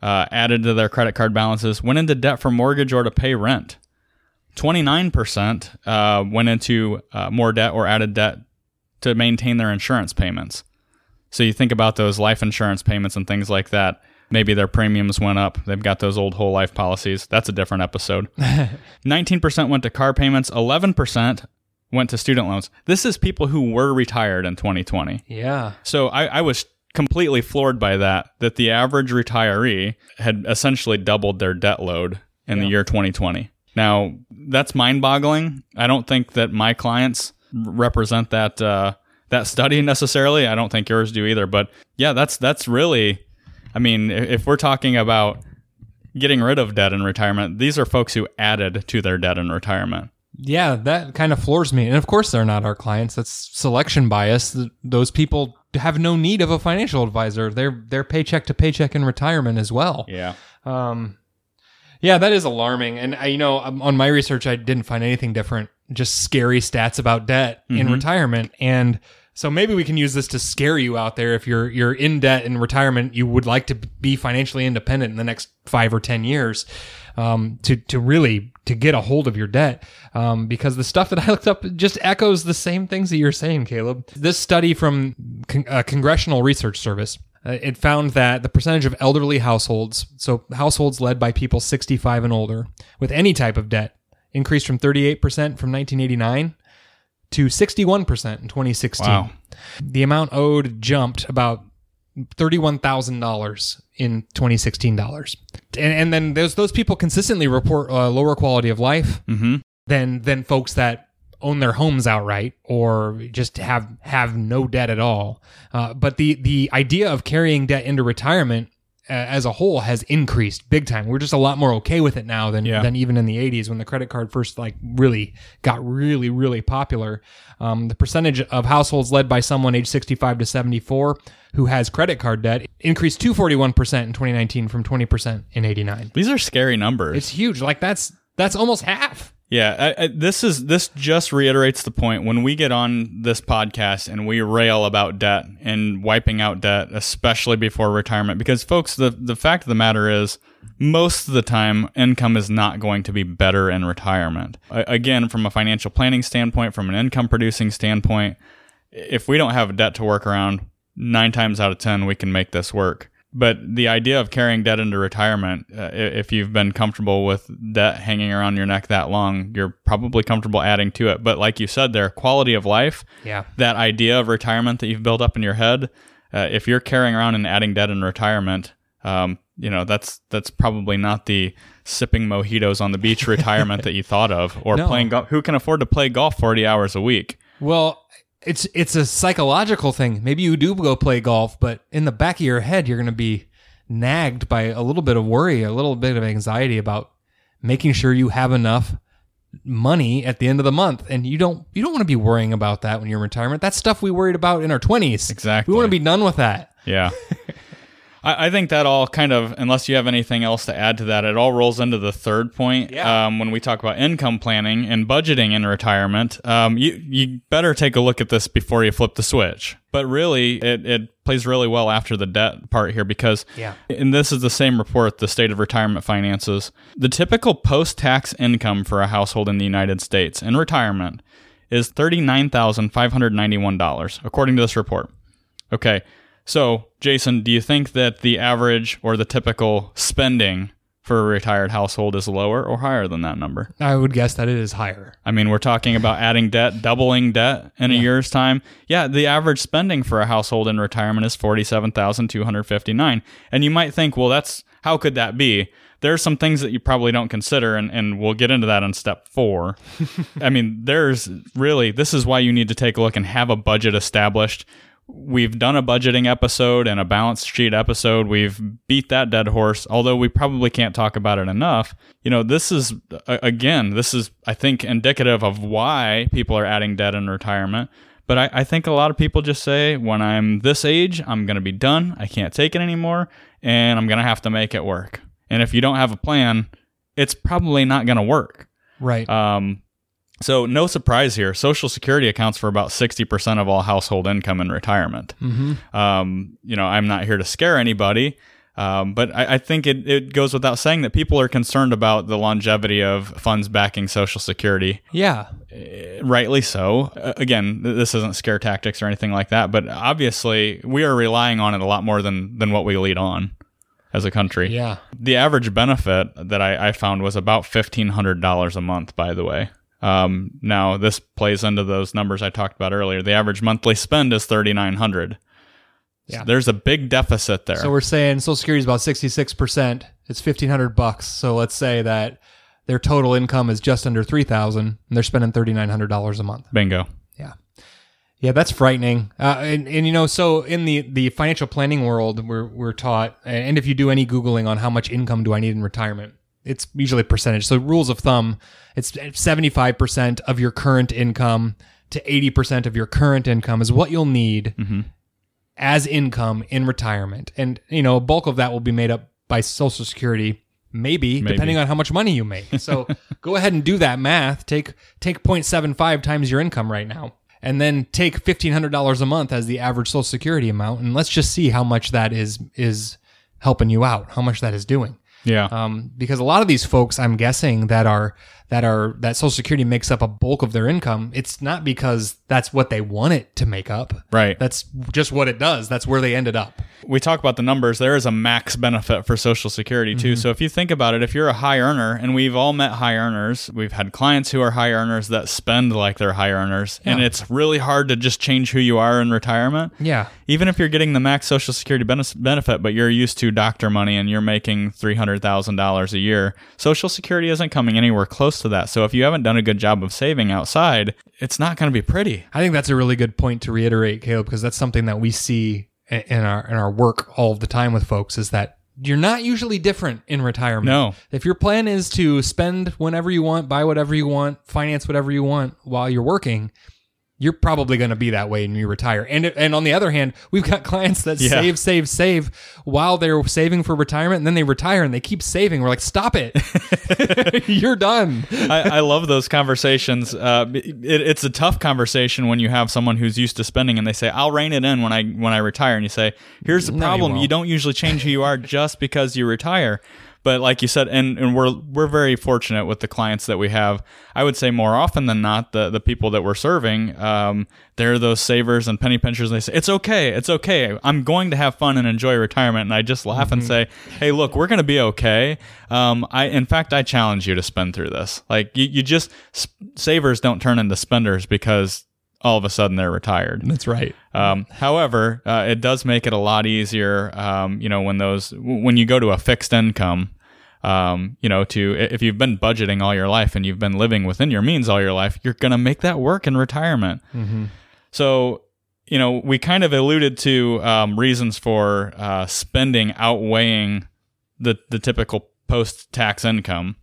Speaker 2: uh, added to their credit card balances, went into debt for mortgage or to pay rent. 29% uh, went into uh, more debt or added debt to maintain their insurance payments. So you think about those life insurance payments and things like that. Maybe their premiums went up. They've got those old whole life policies. That's a different episode. 19% went to car payments, 11% went to student loans. This is people who were retired in 2020.
Speaker 1: yeah.
Speaker 2: So I, I was completely floored by that, that the average retiree had essentially doubled their debt load in the year 2020. Now, that's mind boggling. I don't think that my clients represent that, uh, that study necessarily. I don't think yours do either. But yeah, that's, that's really, I mean, if we're talking about getting rid of debt in retirement, these are folks who added to their debt in retirement.
Speaker 1: Yeah, that kind of floors me. And of course, they're not our clients. That's selection bias. Those people have no need of a financial advisor. They're they're paycheck to paycheck in retirement as well.
Speaker 2: Yeah.
Speaker 1: Um, yeah, that is alarming. And I, you know, um, on my research, I didn't find anything different. Just scary stats about debt in retirement. And so maybe we can use this to scare you out there. If you're you're in debt in retirement, you would like to be financially independent in the next five or ten years. Um, to to really to get a hold of your debt, um, because the stuff that I looked up just echoes the same things that you're saying, Caleb. This study from Con- uh, Congressional Research Service uh, it found that the percentage of elderly households, so households led by people 65 and older, with any type of debt, increased from 38% from 1989 to 61% in 2016.
Speaker 2: Wow.
Speaker 1: The amount owed jumped about $31,000 in 2016 dollars. And, and then those those people consistently report uh, lower quality of life
Speaker 2: Mm-hmm.
Speaker 1: than than folks that own their homes outright or just have have no debt at all. Uh, but the the idea of carrying debt into retirement uh, as a whole has increased big time. We're just a lot more okay with it now than
Speaker 2: Yeah.
Speaker 1: than even in the 80s when the credit card first like really got really really popular. Um, the percentage of households led by someone age 65 to 74 who has credit card debt increased to 41% in 2019 from 20% in 89.
Speaker 2: These are scary numbers.
Speaker 1: It's huge. Like that's that's almost half.
Speaker 2: Yeah, I, I, this is this just reiterates the point when we get on this podcast and we rail about debt and wiping out debt, especially before retirement. Because, folks, the the fact of the matter is, most of the time, income is not going to be better in retirement. A- again, from a financial planning standpoint, from an income producing standpoint, if we don't have debt to work around, nine times out of ten, we can make this work. But the idea of carrying debt into retirement, uh, if you've been comfortable with debt hanging around your neck that long, you're probably comfortable adding to it. But like you said there, quality of life,
Speaker 1: Yeah.
Speaker 2: that idea of retirement that you've built up in your head, uh, if you're carrying around and adding debt in retirement, um, you know that's that's probably not the sipping mojitos on the beach retirement that you thought of, or
Speaker 1: No.
Speaker 2: playing golf. Who can afford to play golf forty hours a week?
Speaker 1: Well, it's it's a psychological thing. Maybe you do go play golf, but in the back of your head, you're going to be nagged by a little bit of worry, a little bit of anxiety about making sure you have enough money at the end of the month. And you don't you don't want to be worrying about that when you're in retirement. That's stuff we worried about in our 20s.
Speaker 2: Exactly.
Speaker 1: We want to be done with that.
Speaker 2: Yeah. I, I think that all kind of, unless you have anything else to add to that, it all rolls into the third point.
Speaker 1: Yeah.
Speaker 2: Um, when we talk about income planning and budgeting in retirement, um, you you better take a look at this before you flip the switch. But really, it, it plays really well after the debt part here because,
Speaker 1: Yeah.
Speaker 2: and this is the same report, the State of Retirement Finances. The typical post tax income for a household in the United States in retirement is $39,591, according to this report. Okay. So, Jason, do you think that the average or the typical spending for a retired household is lower or higher than that number?
Speaker 1: I would guess that it is higher.
Speaker 2: I mean, we're talking about adding debt, doubling debt in a year's time. Yeah, the average spending for a household in retirement is 47,259. And you might think, well, that's how could that be? There are some things that you probably don't consider, and, and we'll get into that in step four. I mean, there's really, this is why you need to take a look and have a budget established. We've done a budgeting episode and a balance sheet episode. We've beat that dead horse, although we probably can't talk about it enough. You know, this is, again, this is, I think, indicative of why people are adding debt in retirement. But I, I think a lot of people just say, when I'm this age, I'm going to be done. I can't take it anymore, and I'm going to have to make it work. And if you don't have a plan, it's probably not going to work.
Speaker 1: Right.
Speaker 2: Um, so no surprise here. Social Security accounts for about sixty percent of all household income in retirement.
Speaker 1: mm-hmm.
Speaker 2: Um, you know, I'm not here to scare anybody, um, but I, I think it, it goes without saying that people are concerned about the longevity of funds backing Social Security.
Speaker 1: Yeah.
Speaker 2: Rightly so. Uh, again, this isn't scare tactics or anything like that, but obviously we are relying on it a lot more than than what we lead on as a country.
Speaker 1: Yeah.
Speaker 2: The average benefit that I, I found was about fifteen hundred dollars a month. By the way, um, now this plays into those numbers I talked about earlier. The average monthly spend is thirty nine hundred.
Speaker 1: Yeah.
Speaker 2: there's a big deficit there.
Speaker 1: So we're saying Social Security is about sixty six percent. It's fifteen hundred bucks. So let's say that their total income is just under three thousand, and they're spending thirty nine hundred dollars a month.
Speaker 2: Bingo.
Speaker 1: Yeah. Yeah, that's frightening. Uh, and, and you know, so in the, the financial planning world, we're, we're taught, and if you do any Googling on how much income do I need in retirement, it's usually a percentage. So rules of thumb, it's 75% of your current income to 80% of your current income is what you'll need mm-hmm. as income in retirement. And, you know, a bulk of that will be made up by Social Security. Maybe,
Speaker 2: Maybe.
Speaker 1: depending on how much money you make. So go ahead and do that math. Take take 0.75 times your income right now. And then take fifteen hundred dollars a month as the average Social Security amount, and let's just see how much that is is helping you out, how much that is doing.
Speaker 2: Yeah.
Speaker 1: Um, because a lot of these folks, I'm guessing that are that are that Social Security makes up a bulk of their income. It's not because that's what they want it to make up.
Speaker 2: right.
Speaker 1: That's just what it does. That's where they ended up.
Speaker 2: we talk about the numbers, there is a max benefit for Social Security too. Mm-hmm. So if you think about it, if you're a high earner, and we've all met high earners, we've had clients who are high earners that spend like they're high earners, and it's really hard to just change who you are in retirement.
Speaker 1: Yeah.
Speaker 2: Even if you're getting the max Social Security benefit, but you're used to doctor money and you're making three hundred thousand dollars a year, Social Security isn't coming anywhere close to that. So if you haven't done a good job of saving outside, it's not going to be pretty.
Speaker 1: I think that's a really good point to reiterate, Caleb, because that's something that we see in our in our work all of the time with folks is that you're not usually different in retirement.
Speaker 2: No.
Speaker 1: If your plan is to spend whenever you want, buy whatever you want, finance whatever you want while you're working, you're probably going to be that way when you retire. And and on the other hand, we've got clients that
Speaker 2: Yeah.
Speaker 1: save, save, save while they're saving for retirement, and then they retire and they keep saving. We're like, stop it, you're done.
Speaker 2: I, I love those conversations. Uh, it, it's a tough conversation when you have someone who's used to spending and they say, "I'll rein it in when I when I retire," and you say, "Here's the
Speaker 1: No, you
Speaker 2: problem: you, don't usually change who you are just because you retire." But like you said, and, and we're we're very fortunate with the clients that we have. I would say more often than not, the the people that we're serving, um, they're those savers and penny pinchers. And they say, "It's okay, it's okay. I'm going to have fun and enjoy retirement." And I just laugh and say, "Hey, look, we're going to be okay." Um, I in fact, I challenge you to spend through this. Like you, you just savers don't turn into spenders because all of a sudden they're retired.
Speaker 1: That's right.
Speaker 2: Um, however, uh, it does make it a lot easier. Um, you know, when those when you go to a fixed income, um, you know, to if you've been budgeting all your life and you've been living within your means all your life, you're gonna make that work in retirement. So, you know, we kind of alluded to um, reasons for uh, spending outweighing the the typical post tax income.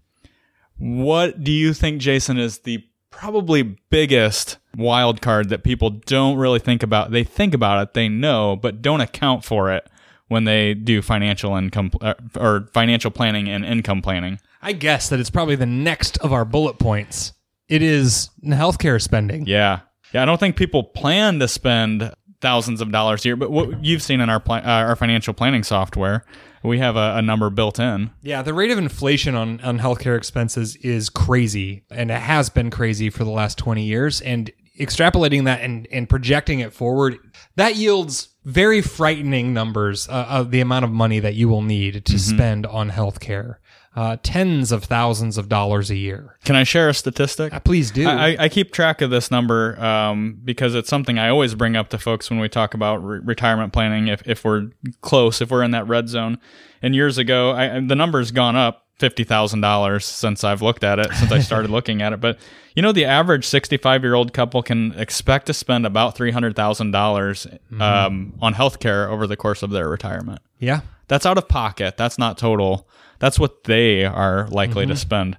Speaker 2: What do you think, Jason, is the probably biggest wild card that people don't really think about? They think about it, they know, but don't account for it when they do financial income uh, or financial planning and income planning.
Speaker 1: I guess that it's probably the next of our bullet points. It is healthcare spending.
Speaker 2: Yeah. Yeah, I don't think people plan to spend thousands of dollars a year, but what you've seen in our pla- uh, our financial planning software, we have a, a number built in.
Speaker 1: Yeah, the rate of inflation on, on healthcare expenses is crazy, and it has been crazy for the last 20 years. And extrapolating that and, and projecting it forward, that yields very frightening numbers uh, of the amount of money that you will need to spend on healthcare. Uh, tens of thousands of dollars a year.
Speaker 2: Can I share a statistic?
Speaker 1: Uh, please do.
Speaker 2: I, I keep track of this number um, because it's something I always bring up to folks when we talk about re- retirement planning. If, if we're close, if we're in that red zone, and years ago, I, the number's gone up fifty thousand dollars since I've looked at it, since I started looking at it. But you know, the average sixty-five year old couple can expect to spend about three hundred thousand dollars um, on healthcare over the course of their retirement.
Speaker 1: yeah.
Speaker 2: That's out of pocket. That's not total. That's what they are likely
Speaker 1: Mm-hmm.
Speaker 2: to spend.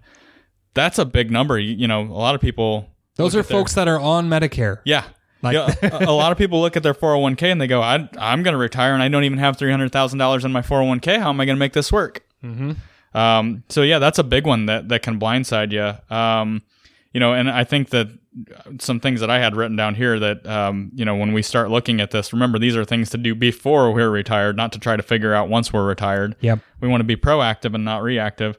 Speaker 2: That's a big number. You, you know, a lot of people.
Speaker 1: Those are
Speaker 2: at their-
Speaker 1: folks that are on Medicare.
Speaker 2: yeah.
Speaker 1: Like-
Speaker 2: Yeah, a, a lot of people look at their 401k and they go, I, I'm going to retire and I don't even have $300,000 in my 401k. How am I going to make this work? Mm-hmm. Um, so, yeah, that's a big one that, that can blindside you. Um, you know, and I think that some things that I had written down here that, um, you know, when we start looking at this, remember these are things to do before we're retired, not to try to figure out once we're retired.
Speaker 1: Yep.
Speaker 2: We want to be proactive and not reactive.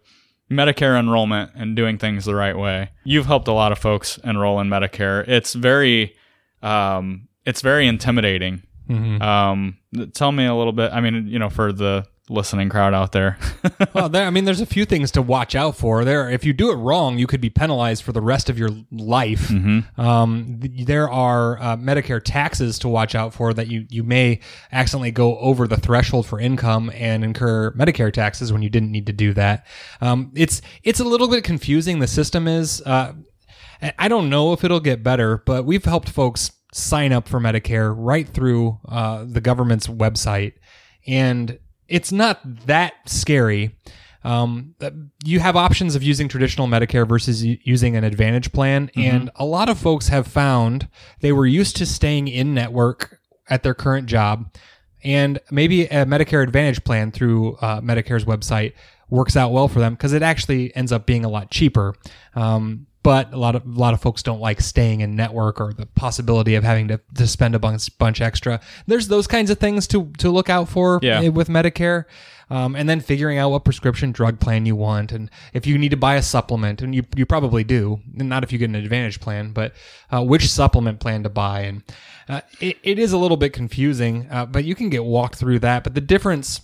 Speaker 2: Medicare enrollment and doing things the right way. You've helped a lot of folks enroll in Medicare. It's very, um, it's very intimidating. Um, tell me a little bit. I mean, you know, for the listening crowd out there.
Speaker 1: well, there, I mean, there's a few things to watch out for. There, if you do it wrong, you could be penalized for the rest of your life. Um, th- there are uh, Medicare taxes to watch out for that you you may accidentally go over the threshold for income and incur Medicare taxes when you didn't need to do that. Um, it's it's a little bit confusing. The system is. Uh, I- I don't know if it'll get better, but we've helped folks sign up for Medicare right through uh, the government's website, and it's not that scary. Um, uh, you have options of using traditional Medicare versus using an Advantage plan, and a lot of folks have found they were used to staying in network at their current job, and maybe a Medicare Advantage plan through uh, Medicare's website works out well for them because it actually ends up being a lot cheaper. Um, but a lot of a lot of folks don't like staying in network or the possibility of having to, to spend a bunch bunch extra. There's those kinds of things to to look out for
Speaker 2: Yeah.
Speaker 1: eh, with Medicare. Um, and then figuring out what prescription drug plan you want, and if you need to buy a supplement, and you, you probably do, not if you get an Advantage plan, but uh, which supplement plan to buy, and uh, it, it is a little bit confusing, uh, but you can get walked through that. But the difference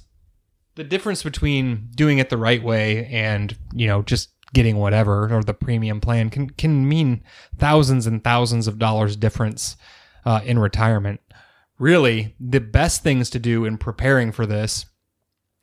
Speaker 1: the difference between doing it the right way and you know just getting whatever or the premium plan can can mean thousands and thousands of dollars difference uh, in retirement. Really, the best things to do in preparing for this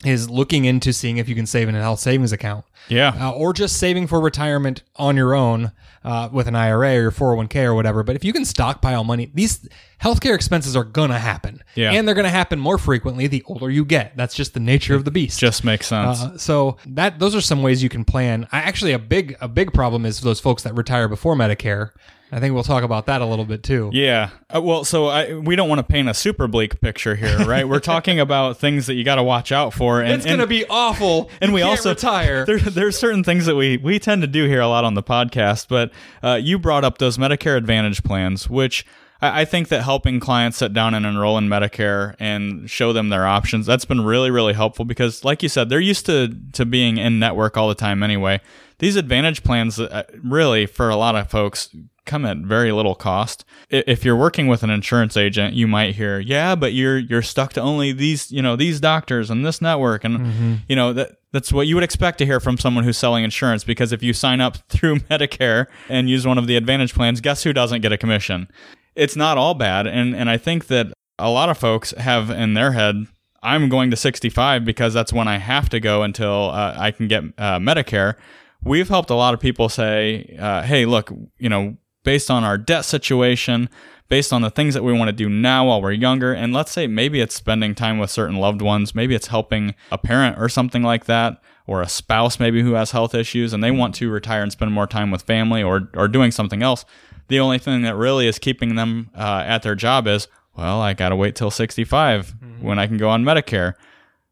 Speaker 1: is looking into seeing if you can save in a health savings account
Speaker 2: yeah.
Speaker 1: uh, or just saving for retirement on your own uh, with an IRA or your 401k or whatever. But if you can stockpile money, these healthcare expenses are going to happen.
Speaker 2: Yeah.
Speaker 1: And they're going to happen more frequently the older you get. That's just the nature of the beast.
Speaker 2: Just makes sense.
Speaker 1: Uh, so that those are some ways you can plan. I, actually, a big a big problem is those folks that retire before Medicare. I think we'll talk about that a little bit too.
Speaker 2: Yeah. Uh, well, so I, we don't want to paint a super bleak picture here, right? We're talking about things that you got to watch out for, and
Speaker 1: It's going to be awful.
Speaker 2: and we also
Speaker 1: retire.
Speaker 2: There, there's certain things that we we tend to do here a lot on the podcast, but uh, you brought up those Medicare Advantage plans, which I, I think that helping clients sit down and enroll in Medicare and show them their options that's been really really helpful because, like you said, they're used to to being in network all the time anyway. These Advantage plans, uh, really, for a lot of folks. Come at very little cost. If you're working with an insurance agent, you might hear, "Yeah, but you're you're stuck to only these, you know, these doctors and this network," and you know that that's what you would expect to hear from someone who's selling insurance because if you sign up through Medicare and use one of the advantage plans, guess who doesn't get a commission? It's not all bad and and I think that a lot of folks have in their head I'm going to 65 because that's when I have to go until uh, I can get uh, Medicare. We've helped a lot of people say, uh, "Hey, look, you know, based on our debt situation, based on the things that we want to do now while we're younger, and let's say maybe it's spending time with certain loved ones, maybe it's helping a parent or something like that, or a spouse maybe who has health issues and they want to retire and spend more time with family or or doing something else. The only thing that really is keeping them uh, at their job is, well, I got to wait till 65 when I can go on Medicare.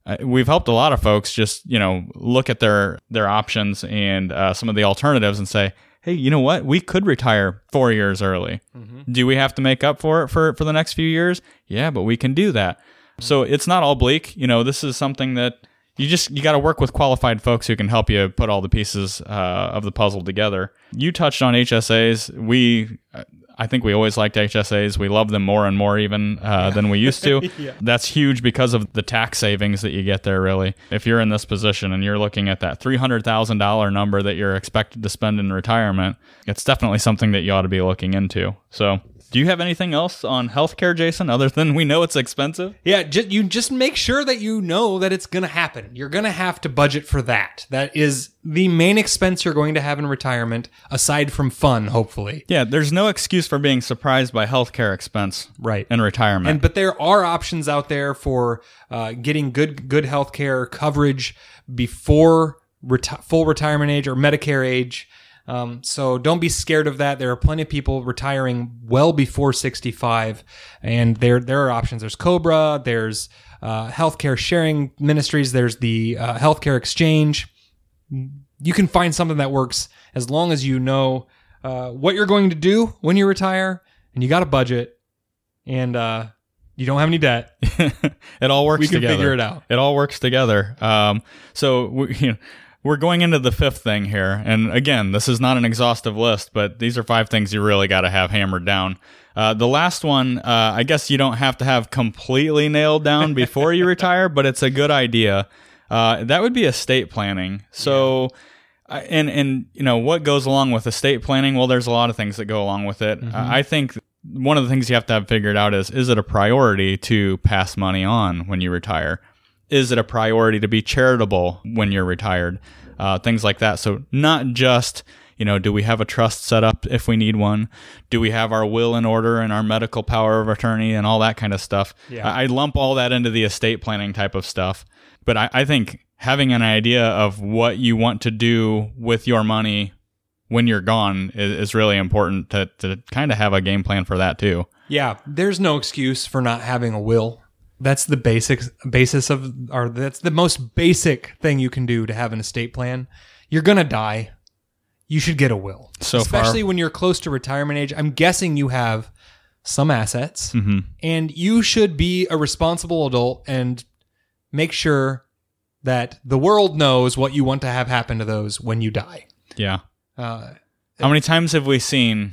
Speaker 2: uh, we've helped a lot of folks just you know look at their their options and uh, some of the alternatives and say hey you know what? We could retire four years early. Mm-hmm. Do we have to make up for it for for the next few years? Yeah but we can do that. So mm-hmm. it's not all bleak. You know this is something that you just you got to work with qualified folks who can help you put all the pieces uh, of the puzzle together. You touched on hsas we uh, I think we always liked HSAs. We love them more and more even uh, than we used to. That's huge because of the tax savings that you get there, really. If you're in this position and you're looking at that $300,000 number that you're expected to spend in retirement, it's definitely something that you ought to be looking into. So, do you have anything else on healthcare, Jason, other than we know it's expensive?
Speaker 1: Yeah, just, you just make sure that you know that it's going to happen. You're going to have to budget for that. That is the main expense you're going to have in retirement, aside from fun, hopefully.
Speaker 2: Yeah, there's no excuse for being surprised by healthcare expense
Speaker 1: Right.
Speaker 2: in retirement.
Speaker 1: And but there are options out there for uh, getting good good health care coverage before reti- full retirement age or Medicare age. Um, so don't be scared of that. There are plenty of people retiring well before 65, and there there are options. There's Cobra. There's uh, healthcare sharing ministries. There's the uh, healthcare exchange. You can find something that works as long as you know uh, what you're going to do when you retire, and you got a budget, and uh, you don't have any debt.
Speaker 2: it all works
Speaker 1: We can
Speaker 2: together.
Speaker 1: figure it out.
Speaker 2: It all works together. Um, so we, you know, we're going into the fifth thing here, and again, this is not an exhaustive list, but these are five things you really got to have hammered down. Uh, the last one, uh, I guess you don't have to have completely nailed down before you retire, but it's a good idea. Uh, that would be estate planning. So. I- And and you know what goes along with estate planning? Well, there's a lot of things that go along with it. I I think one of the things you have to have figured out is is it a priority to pass money on when you retire? Is it a priority to be charitable when you're retired? Uh, things like that. So not just you know, do we have a trust set up if we need one? Do we have our will in order and our medical power of attorney and all that kind of stuff?
Speaker 1: Yeah.
Speaker 2: I, I lump all that into the estate planning type of stuff. But I, I think having an idea of what you want to do with your money when you're gone is, is really important to, to kind of have a game plan for that too.
Speaker 1: Yeah, there's no excuse for not having a will. That's the basic basis of, or that's the most basic thing you can do to have an estate plan. You're gonna die. You should get a will.
Speaker 2: So far-
Speaker 1: especially when you're close to retirement age. I'm guessing you have some assets,
Speaker 2: Mm-hmm.
Speaker 1: and you should be a responsible adult and make sure that the world knows what you want to have happen to those when you die.
Speaker 2: Yeah.
Speaker 1: Uh,
Speaker 2: How many times have we seen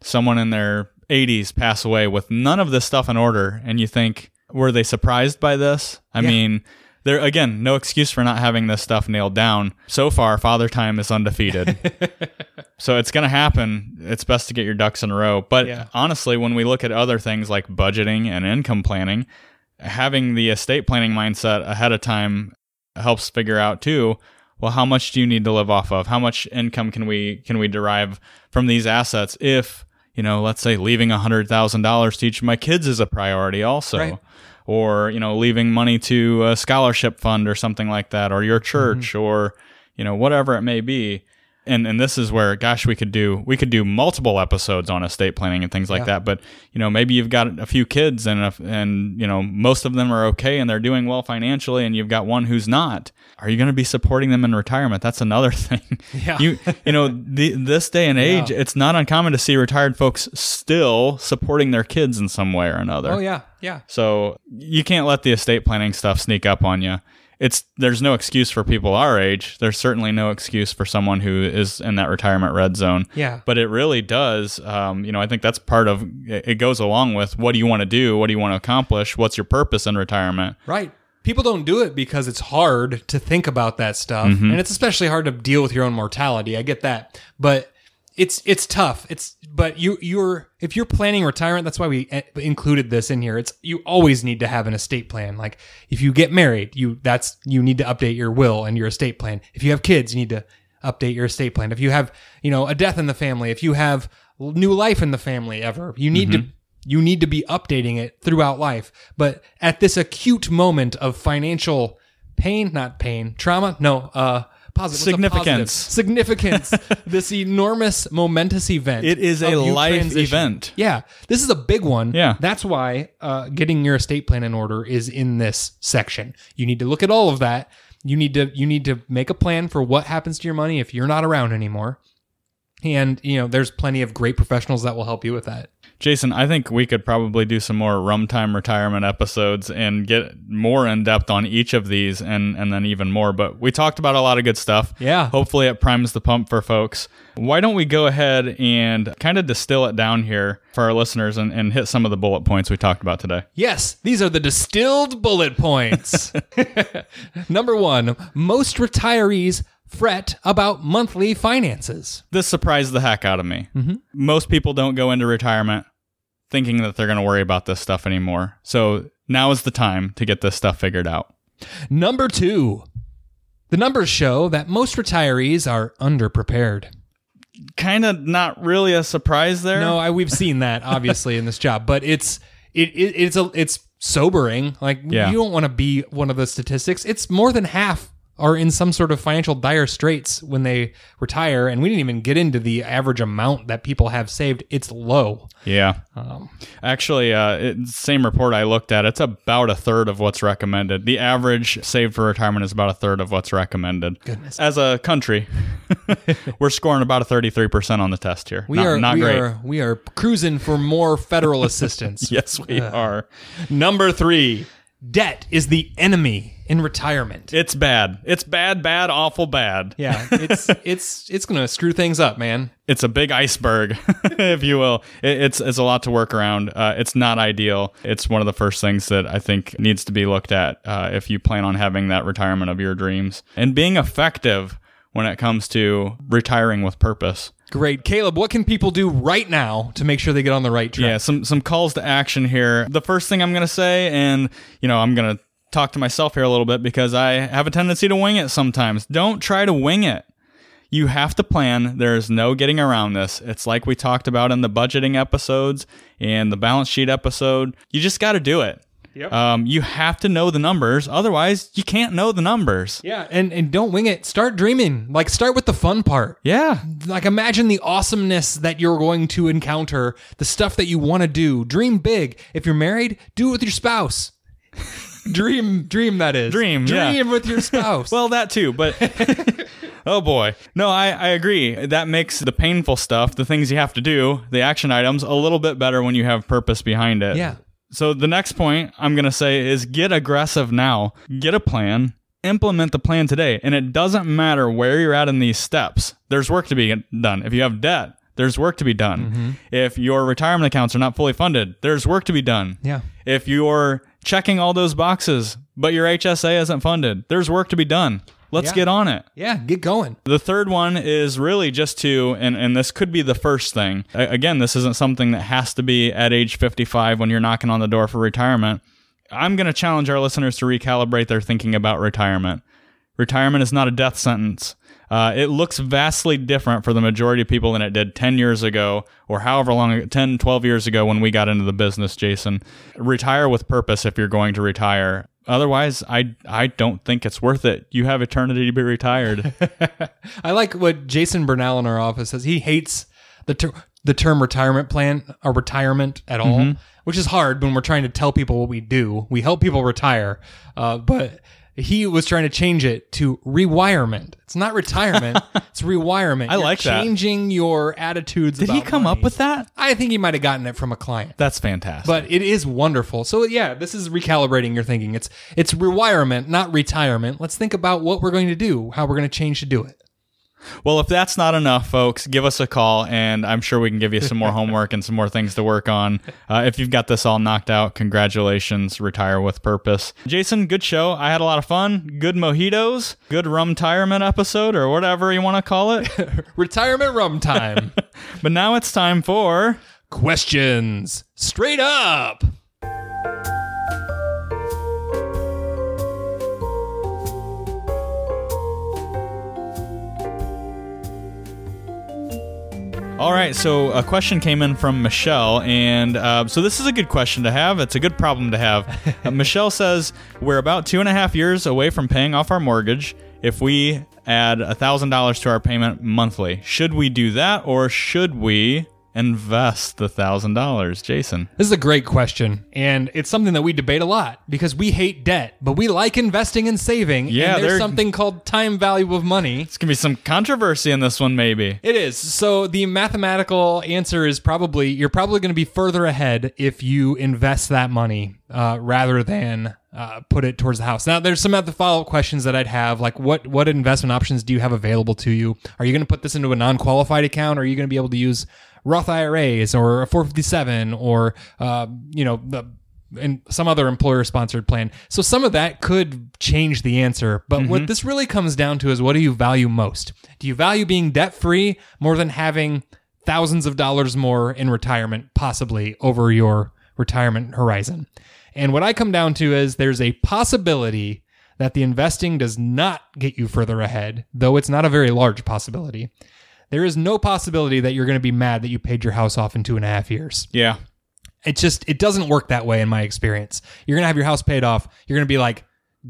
Speaker 2: someone in their 80s pass away with none of this stuff in order and you think were they surprised by this? I
Speaker 1: Yeah.
Speaker 2: mean, there again, no excuse for not having this stuff nailed down. So far, Father Time is undefeated. so it's going to happen. It's best to get your ducks in a row. But
Speaker 1: Yeah.
Speaker 2: honestly, when we look at other things like budgeting and income planning, having the estate planning mindset ahead of time helps figure out too well how much do you need to live off of how much income can we can we derive from these assets if you know let's say leaving $100000 to each of my kids is a priority also.
Speaker 1: Right.
Speaker 2: or you know leaving money to a scholarship fund or something like that or your mm-hmm. church or you know whatever it may be and and this is where gosh we could do we could do multiple episodes on estate planning and things like
Speaker 1: Yeah.
Speaker 2: that but you know maybe you've got a few kids and if, and you know most of them are okay and they're doing well financially and you've got one who's not are you going to be supporting them in retirement that's another thing
Speaker 1: Yeah.
Speaker 2: you you know the, this day and age
Speaker 1: Yeah.
Speaker 2: it's not uncommon to see retired folks still supporting their kids in some way or another
Speaker 1: oh yeah, yeah.
Speaker 2: so you can't let the estate planning stuff sneak up on you. It's there's no excuse for people our age. There's certainly no excuse for someone who is in that retirement red zone.
Speaker 1: Yeah.
Speaker 2: But it really does. Um, you know, I think that's part of it. It goes along with what do you want to do? What do you want to accomplish? What's your purpose in retirement?
Speaker 1: Right. People don't do it because it's hard to think about that stuff, and it's especially hard to deal with your own mortality. I get that, but it's it's tough. It's but you you're if you're planning retirement, that's why we eh, included this in here. It's you always need to have an estate plan. Like if you get married, you that's you need to update your will and your estate plan. If you have kids, you need to update your estate plan. If you have you know a death in the family, if you have new life in the family ever, you need to you need to be updating it throughout life. But at this acute moment of financial pain, not pain, trauma, no, uh, positive? A positive?
Speaker 2: Significance.
Speaker 1: Significance. this enormous, momentous event.
Speaker 2: It is a life
Speaker 1: transitioning.
Speaker 2: event.
Speaker 1: Yeah, this is a big one.
Speaker 2: Yeah.
Speaker 1: that's why uh, getting your estate plan in order is in this section. You need to look at all of that. You need to you need to make a plan for what happens to your money if you're not around anymore. And you know, there's plenty of great professionals that will help you with that.
Speaker 2: Jason, I think we could probably do some more rum time retirement episodes and get more in depth on each of these and, and then even more. But we talked about a lot of good stuff.
Speaker 1: Yeah.
Speaker 2: Hopefully it primes the pump for folks. Why don't we go ahead and kind of distill it down here for our listeners and, and hit some of the bullet points we talked about today?
Speaker 1: Yes, these are the distilled bullet points. Number one, most retirees fret about monthly finances.
Speaker 2: This surprised the heck out of me. Mm-hmm. Most people don't go into retirement thinking that they're going to worry about this stuff anymore. So now is the time to get this stuff figured out.
Speaker 1: Number two, the numbers show that most retirees are underprepared.
Speaker 2: Kind of not really a surprise there.
Speaker 1: No, I, we've seen that obviously in this job, but it's it, it it's a it's sobering. Like
Speaker 2: Yeah.
Speaker 1: you don't want to be one of the statistics. It's more than half are in some sort of financial dire straits when they retire, and we didn't even get into the average amount that people have saved. It's low.
Speaker 2: Yeah.
Speaker 1: Um,
Speaker 2: Actually, uh, it, same report I looked at, it's about a third of what's recommended. The average saved for retirement is about a third of what's recommended.
Speaker 1: Goodness.
Speaker 2: As a country, we're scoring about a 33% on the test here.
Speaker 1: we
Speaker 2: not,
Speaker 1: are
Speaker 2: not
Speaker 1: we
Speaker 2: great.
Speaker 1: are we are cruising for more federal assistance.
Speaker 2: Yes, we are.
Speaker 1: Number three, debt is the enemy in retirement.
Speaker 2: It's bad. It's bad, bad, awful bad.
Speaker 1: yeah, it's it's it's gonna screw things up, man.
Speaker 2: It's a big iceberg, if you will. It, it's it's a lot to work around. Uh, it's not ideal. It's one of the first things that I think needs to be looked at uh, if you plan on having that retirement of your dreams and being effective when it comes to retiring with purpose.
Speaker 1: Great, Caleb. What can people do right now to make sure they get on the right track?
Speaker 2: Yeah, some some calls to action here. The first thing I'm going to say, and you know, I'm going to talk to myself here a little bit because I have a tendency to wing it sometimes. Don't try to wing it. You have to plan. There's no getting around this. It's like we talked about in the budgeting episodes and the balance sheet episode. You just got to do it.
Speaker 1: Yep.
Speaker 2: Um, you have to know the numbers. Otherwise, you can't know the numbers.
Speaker 1: Yeah, and and don't wing it. Start dreaming. Like start with the fun part.
Speaker 2: Yeah.
Speaker 1: Like imagine the awesomeness that you're going to encounter, the stuff that you want to do. Dream big. If you're married, do it with your spouse. Dream, dream that is.
Speaker 2: Dream, yeah.
Speaker 1: dream with your spouse.
Speaker 2: Well, that too, but oh boy. No, I, I agree. That makes the painful stuff, the things you have to do, the action items, a little bit better when you have purpose behind it.
Speaker 1: yeah.
Speaker 2: So the next point I'm going to say is get aggressive now. Get a plan, implement the plan today. And it doesn't matter where you're at in these steps. There's work to be done. If you have debt, there's work to be done. Mm-hmm. If your retirement accounts are not fully funded, there's work to be done.
Speaker 1: Yeah.
Speaker 2: If you're checking all those boxes, but your HSA isn't funded, there's work to be done. Let's
Speaker 1: Yeah.
Speaker 2: get on it.
Speaker 1: Yeah. Get going.
Speaker 2: The third one is really just to, and, and this could be the first thing. Again, this isn't something that has to be at age 55 when you're knocking on the door for retirement. I'm going to challenge our listeners to recalibrate their thinking about retirement. Retirement is not a death sentence. Uh, it looks vastly different for the majority of people than it did 10 years ago or however long, 10, 12 years ago when we got into the business, Jason. Retire with purpose if you're going to retire. Otherwise, I, I don't think it's worth it. You have eternity to be retired.
Speaker 1: I like what Jason Bernal in our office says. He hates the ter- the term retirement plan or retirement at all,
Speaker 2: Mm-hmm.
Speaker 1: which is hard when we're trying to tell people what we do. We help people retire, uh, but he was trying to change it to rewirement. It's not retirement; it's rewirement.
Speaker 2: I
Speaker 1: You're
Speaker 2: like that.
Speaker 1: Changing your attitudes.
Speaker 2: Did he come up with that?
Speaker 1: I think he might have gotten it from a client.
Speaker 2: That's fantastic.
Speaker 1: But it is wonderful. So yeah, this is recalibrating your thinking. It's it's rewirement, not retirement. Let's think about what we're going to do, how we're going to change to do it.
Speaker 2: Well, if that's not enough, folks, give us a call, and I'm sure we can give you some more homework and some more things to work on. Uh, if you've got this all knocked out, congratulations, retire with purpose. Jason, good show. I had a lot of fun. Good mojitos, good rum tirement episode, or whatever you want to call it.
Speaker 1: Retirement rum time.
Speaker 2: but now it's time for.
Speaker 1: Questions straight up.
Speaker 2: All right, so a question came in from Michelle, and uh, so this is a good question to have. It's a good problem to have. Uh, Michelle says we're about two and a half years away from paying off our mortgage, if we add $1,000 to our payment monthly. Should we do that or should we invest the $1,000? Jason.
Speaker 1: This is a great question, and it's something that we debate a lot because we hate debt, but we like investing and saving.
Speaker 2: Yeah,
Speaker 1: and there's something called time value of money.
Speaker 2: It's to be some controversy in this one, maybe.
Speaker 1: It is. So the mathematical answer is probably you're probably going to be further ahead if you invest that money uh, rather than uh, put it towards the house. Now, there's some other follow up questions that I'd have, like what what investment options do you have available to you? Are you going to put this into a non qualified account? Or are you going to be able to use Roth IRAs or a 457 or uh, you know the and some other employer sponsored plan. So some of that could change the answer. But what this really comes down to is what do you value most? Do you value being debt free more than having thousands of dollars more in retirement, possibly over your retirement horizon? And what I come down to is there's a possibility that the investing does not get you further ahead, though it's not a very large possibility. There is no possibility that you're going to be mad that you paid your house off in two and a half years
Speaker 2: Yeah.
Speaker 1: it just it doesn't work that way in my experience you're gonna have your house paid off you're gonna be like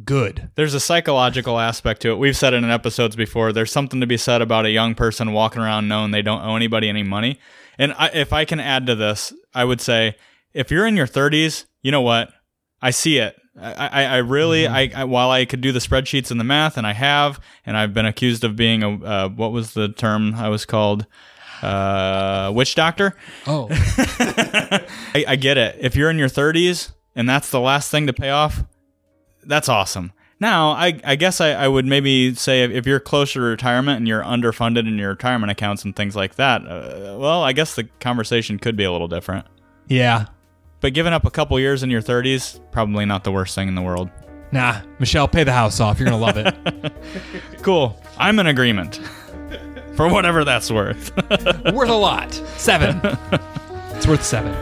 Speaker 1: good
Speaker 2: There's a psychological aspect to it. We've said it in episodes before. There's something to be said about a young person walking around knowing they don't owe anybody any money. And I, if I can add to this, I would say if you're in your 30s, you know what? I see it. I, I, really, I, I, while I could do the spreadsheets and the math, and I have, and I've been accused of being a, uh, what was the term I was called? Uh, witch doctor.
Speaker 1: oh
Speaker 2: I, I get it. If you're in your 30s and that's the last thing to pay off, that's awesome. Now, I, I guess I, I would maybe say if, if you're closer to retirement and you're underfunded in your retirement accounts and things like that, uh, well, I guess the conversation could be a little different.
Speaker 1: yeah
Speaker 2: But giving up a couple years in your 30s, probably not the worst thing in the world.
Speaker 1: nah michelle pay the house off you're gonna love it
Speaker 2: Cool. I'm in agreement. For whatever that's worth.
Speaker 1: worth a lot seven it's worth seven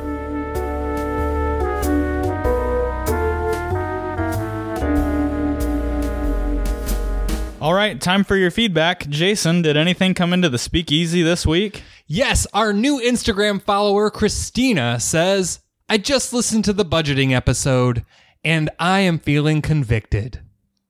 Speaker 2: All right, time for your feedback. Jason, did anything come into the speakeasy this week?
Speaker 1: yes our new instagram follower christina says i just listened to the budgeting episode and i am feeling convicted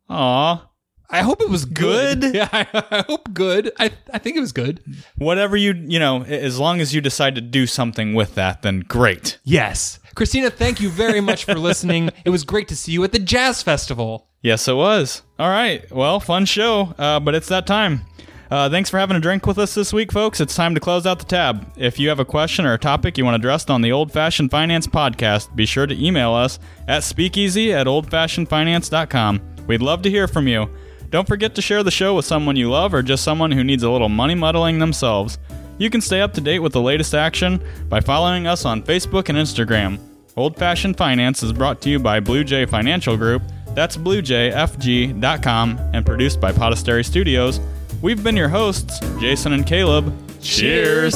Speaker 2: Aw.
Speaker 1: I hope it was good.
Speaker 2: Good?
Speaker 1: Yeah, I, I hope good. I, I think it was good.
Speaker 2: whatever you you know as long as you decide to do something with that then great
Speaker 1: Yes. Christina, thank you very much for listening. It was great to see you at the Jazz Festival.
Speaker 2: yes it was all right well fun show uh, but it's that time uh, thanks for having a drink with us this week folks it's time to close out the tab if you have a question or a topic you want addressed on the old fashioned finance podcast be sure to email us at speakeasy at oldfashionedfinance.com we'd love to hear from you don't forget to share the show with someone you love or just someone who needs a little money muddling themselves You can stay up to date with the latest action by following us on Facebook and Instagram. Old Fashioned Finance is brought to you by Blue Jay Financial Group. That's bluejayfg.com and produced by Podastery Studios. We've been your hosts, Jason and Caleb. Cheers.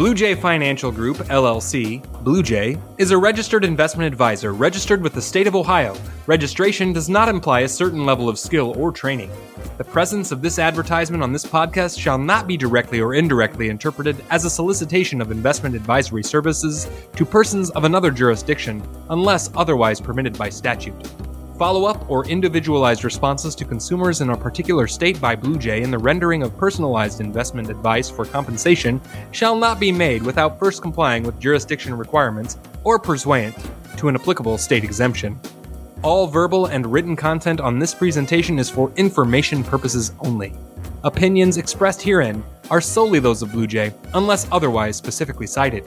Speaker 1: Blue Jay Financial Group, LLC, Blue Jay, is a registered investment advisor registered with the state of Ohio. Registration does not imply a certain level of skill or training. The presence of this advertisement on this podcast shall not be directly or indirectly interpreted as a solicitation of investment advisory services to persons of another jurisdiction unless otherwise permitted by statute. Follow up or individualized responses to consumers in a particular state by Blue Jay in the rendering of personalized investment advice for compensation shall not be made without first complying with jurisdiction requirements or pursuant to an applicable state exemption. All verbal and written content on this presentation is for information purposes only. Opinions expressed herein are solely those of Blue Jay, unless otherwise specifically cited.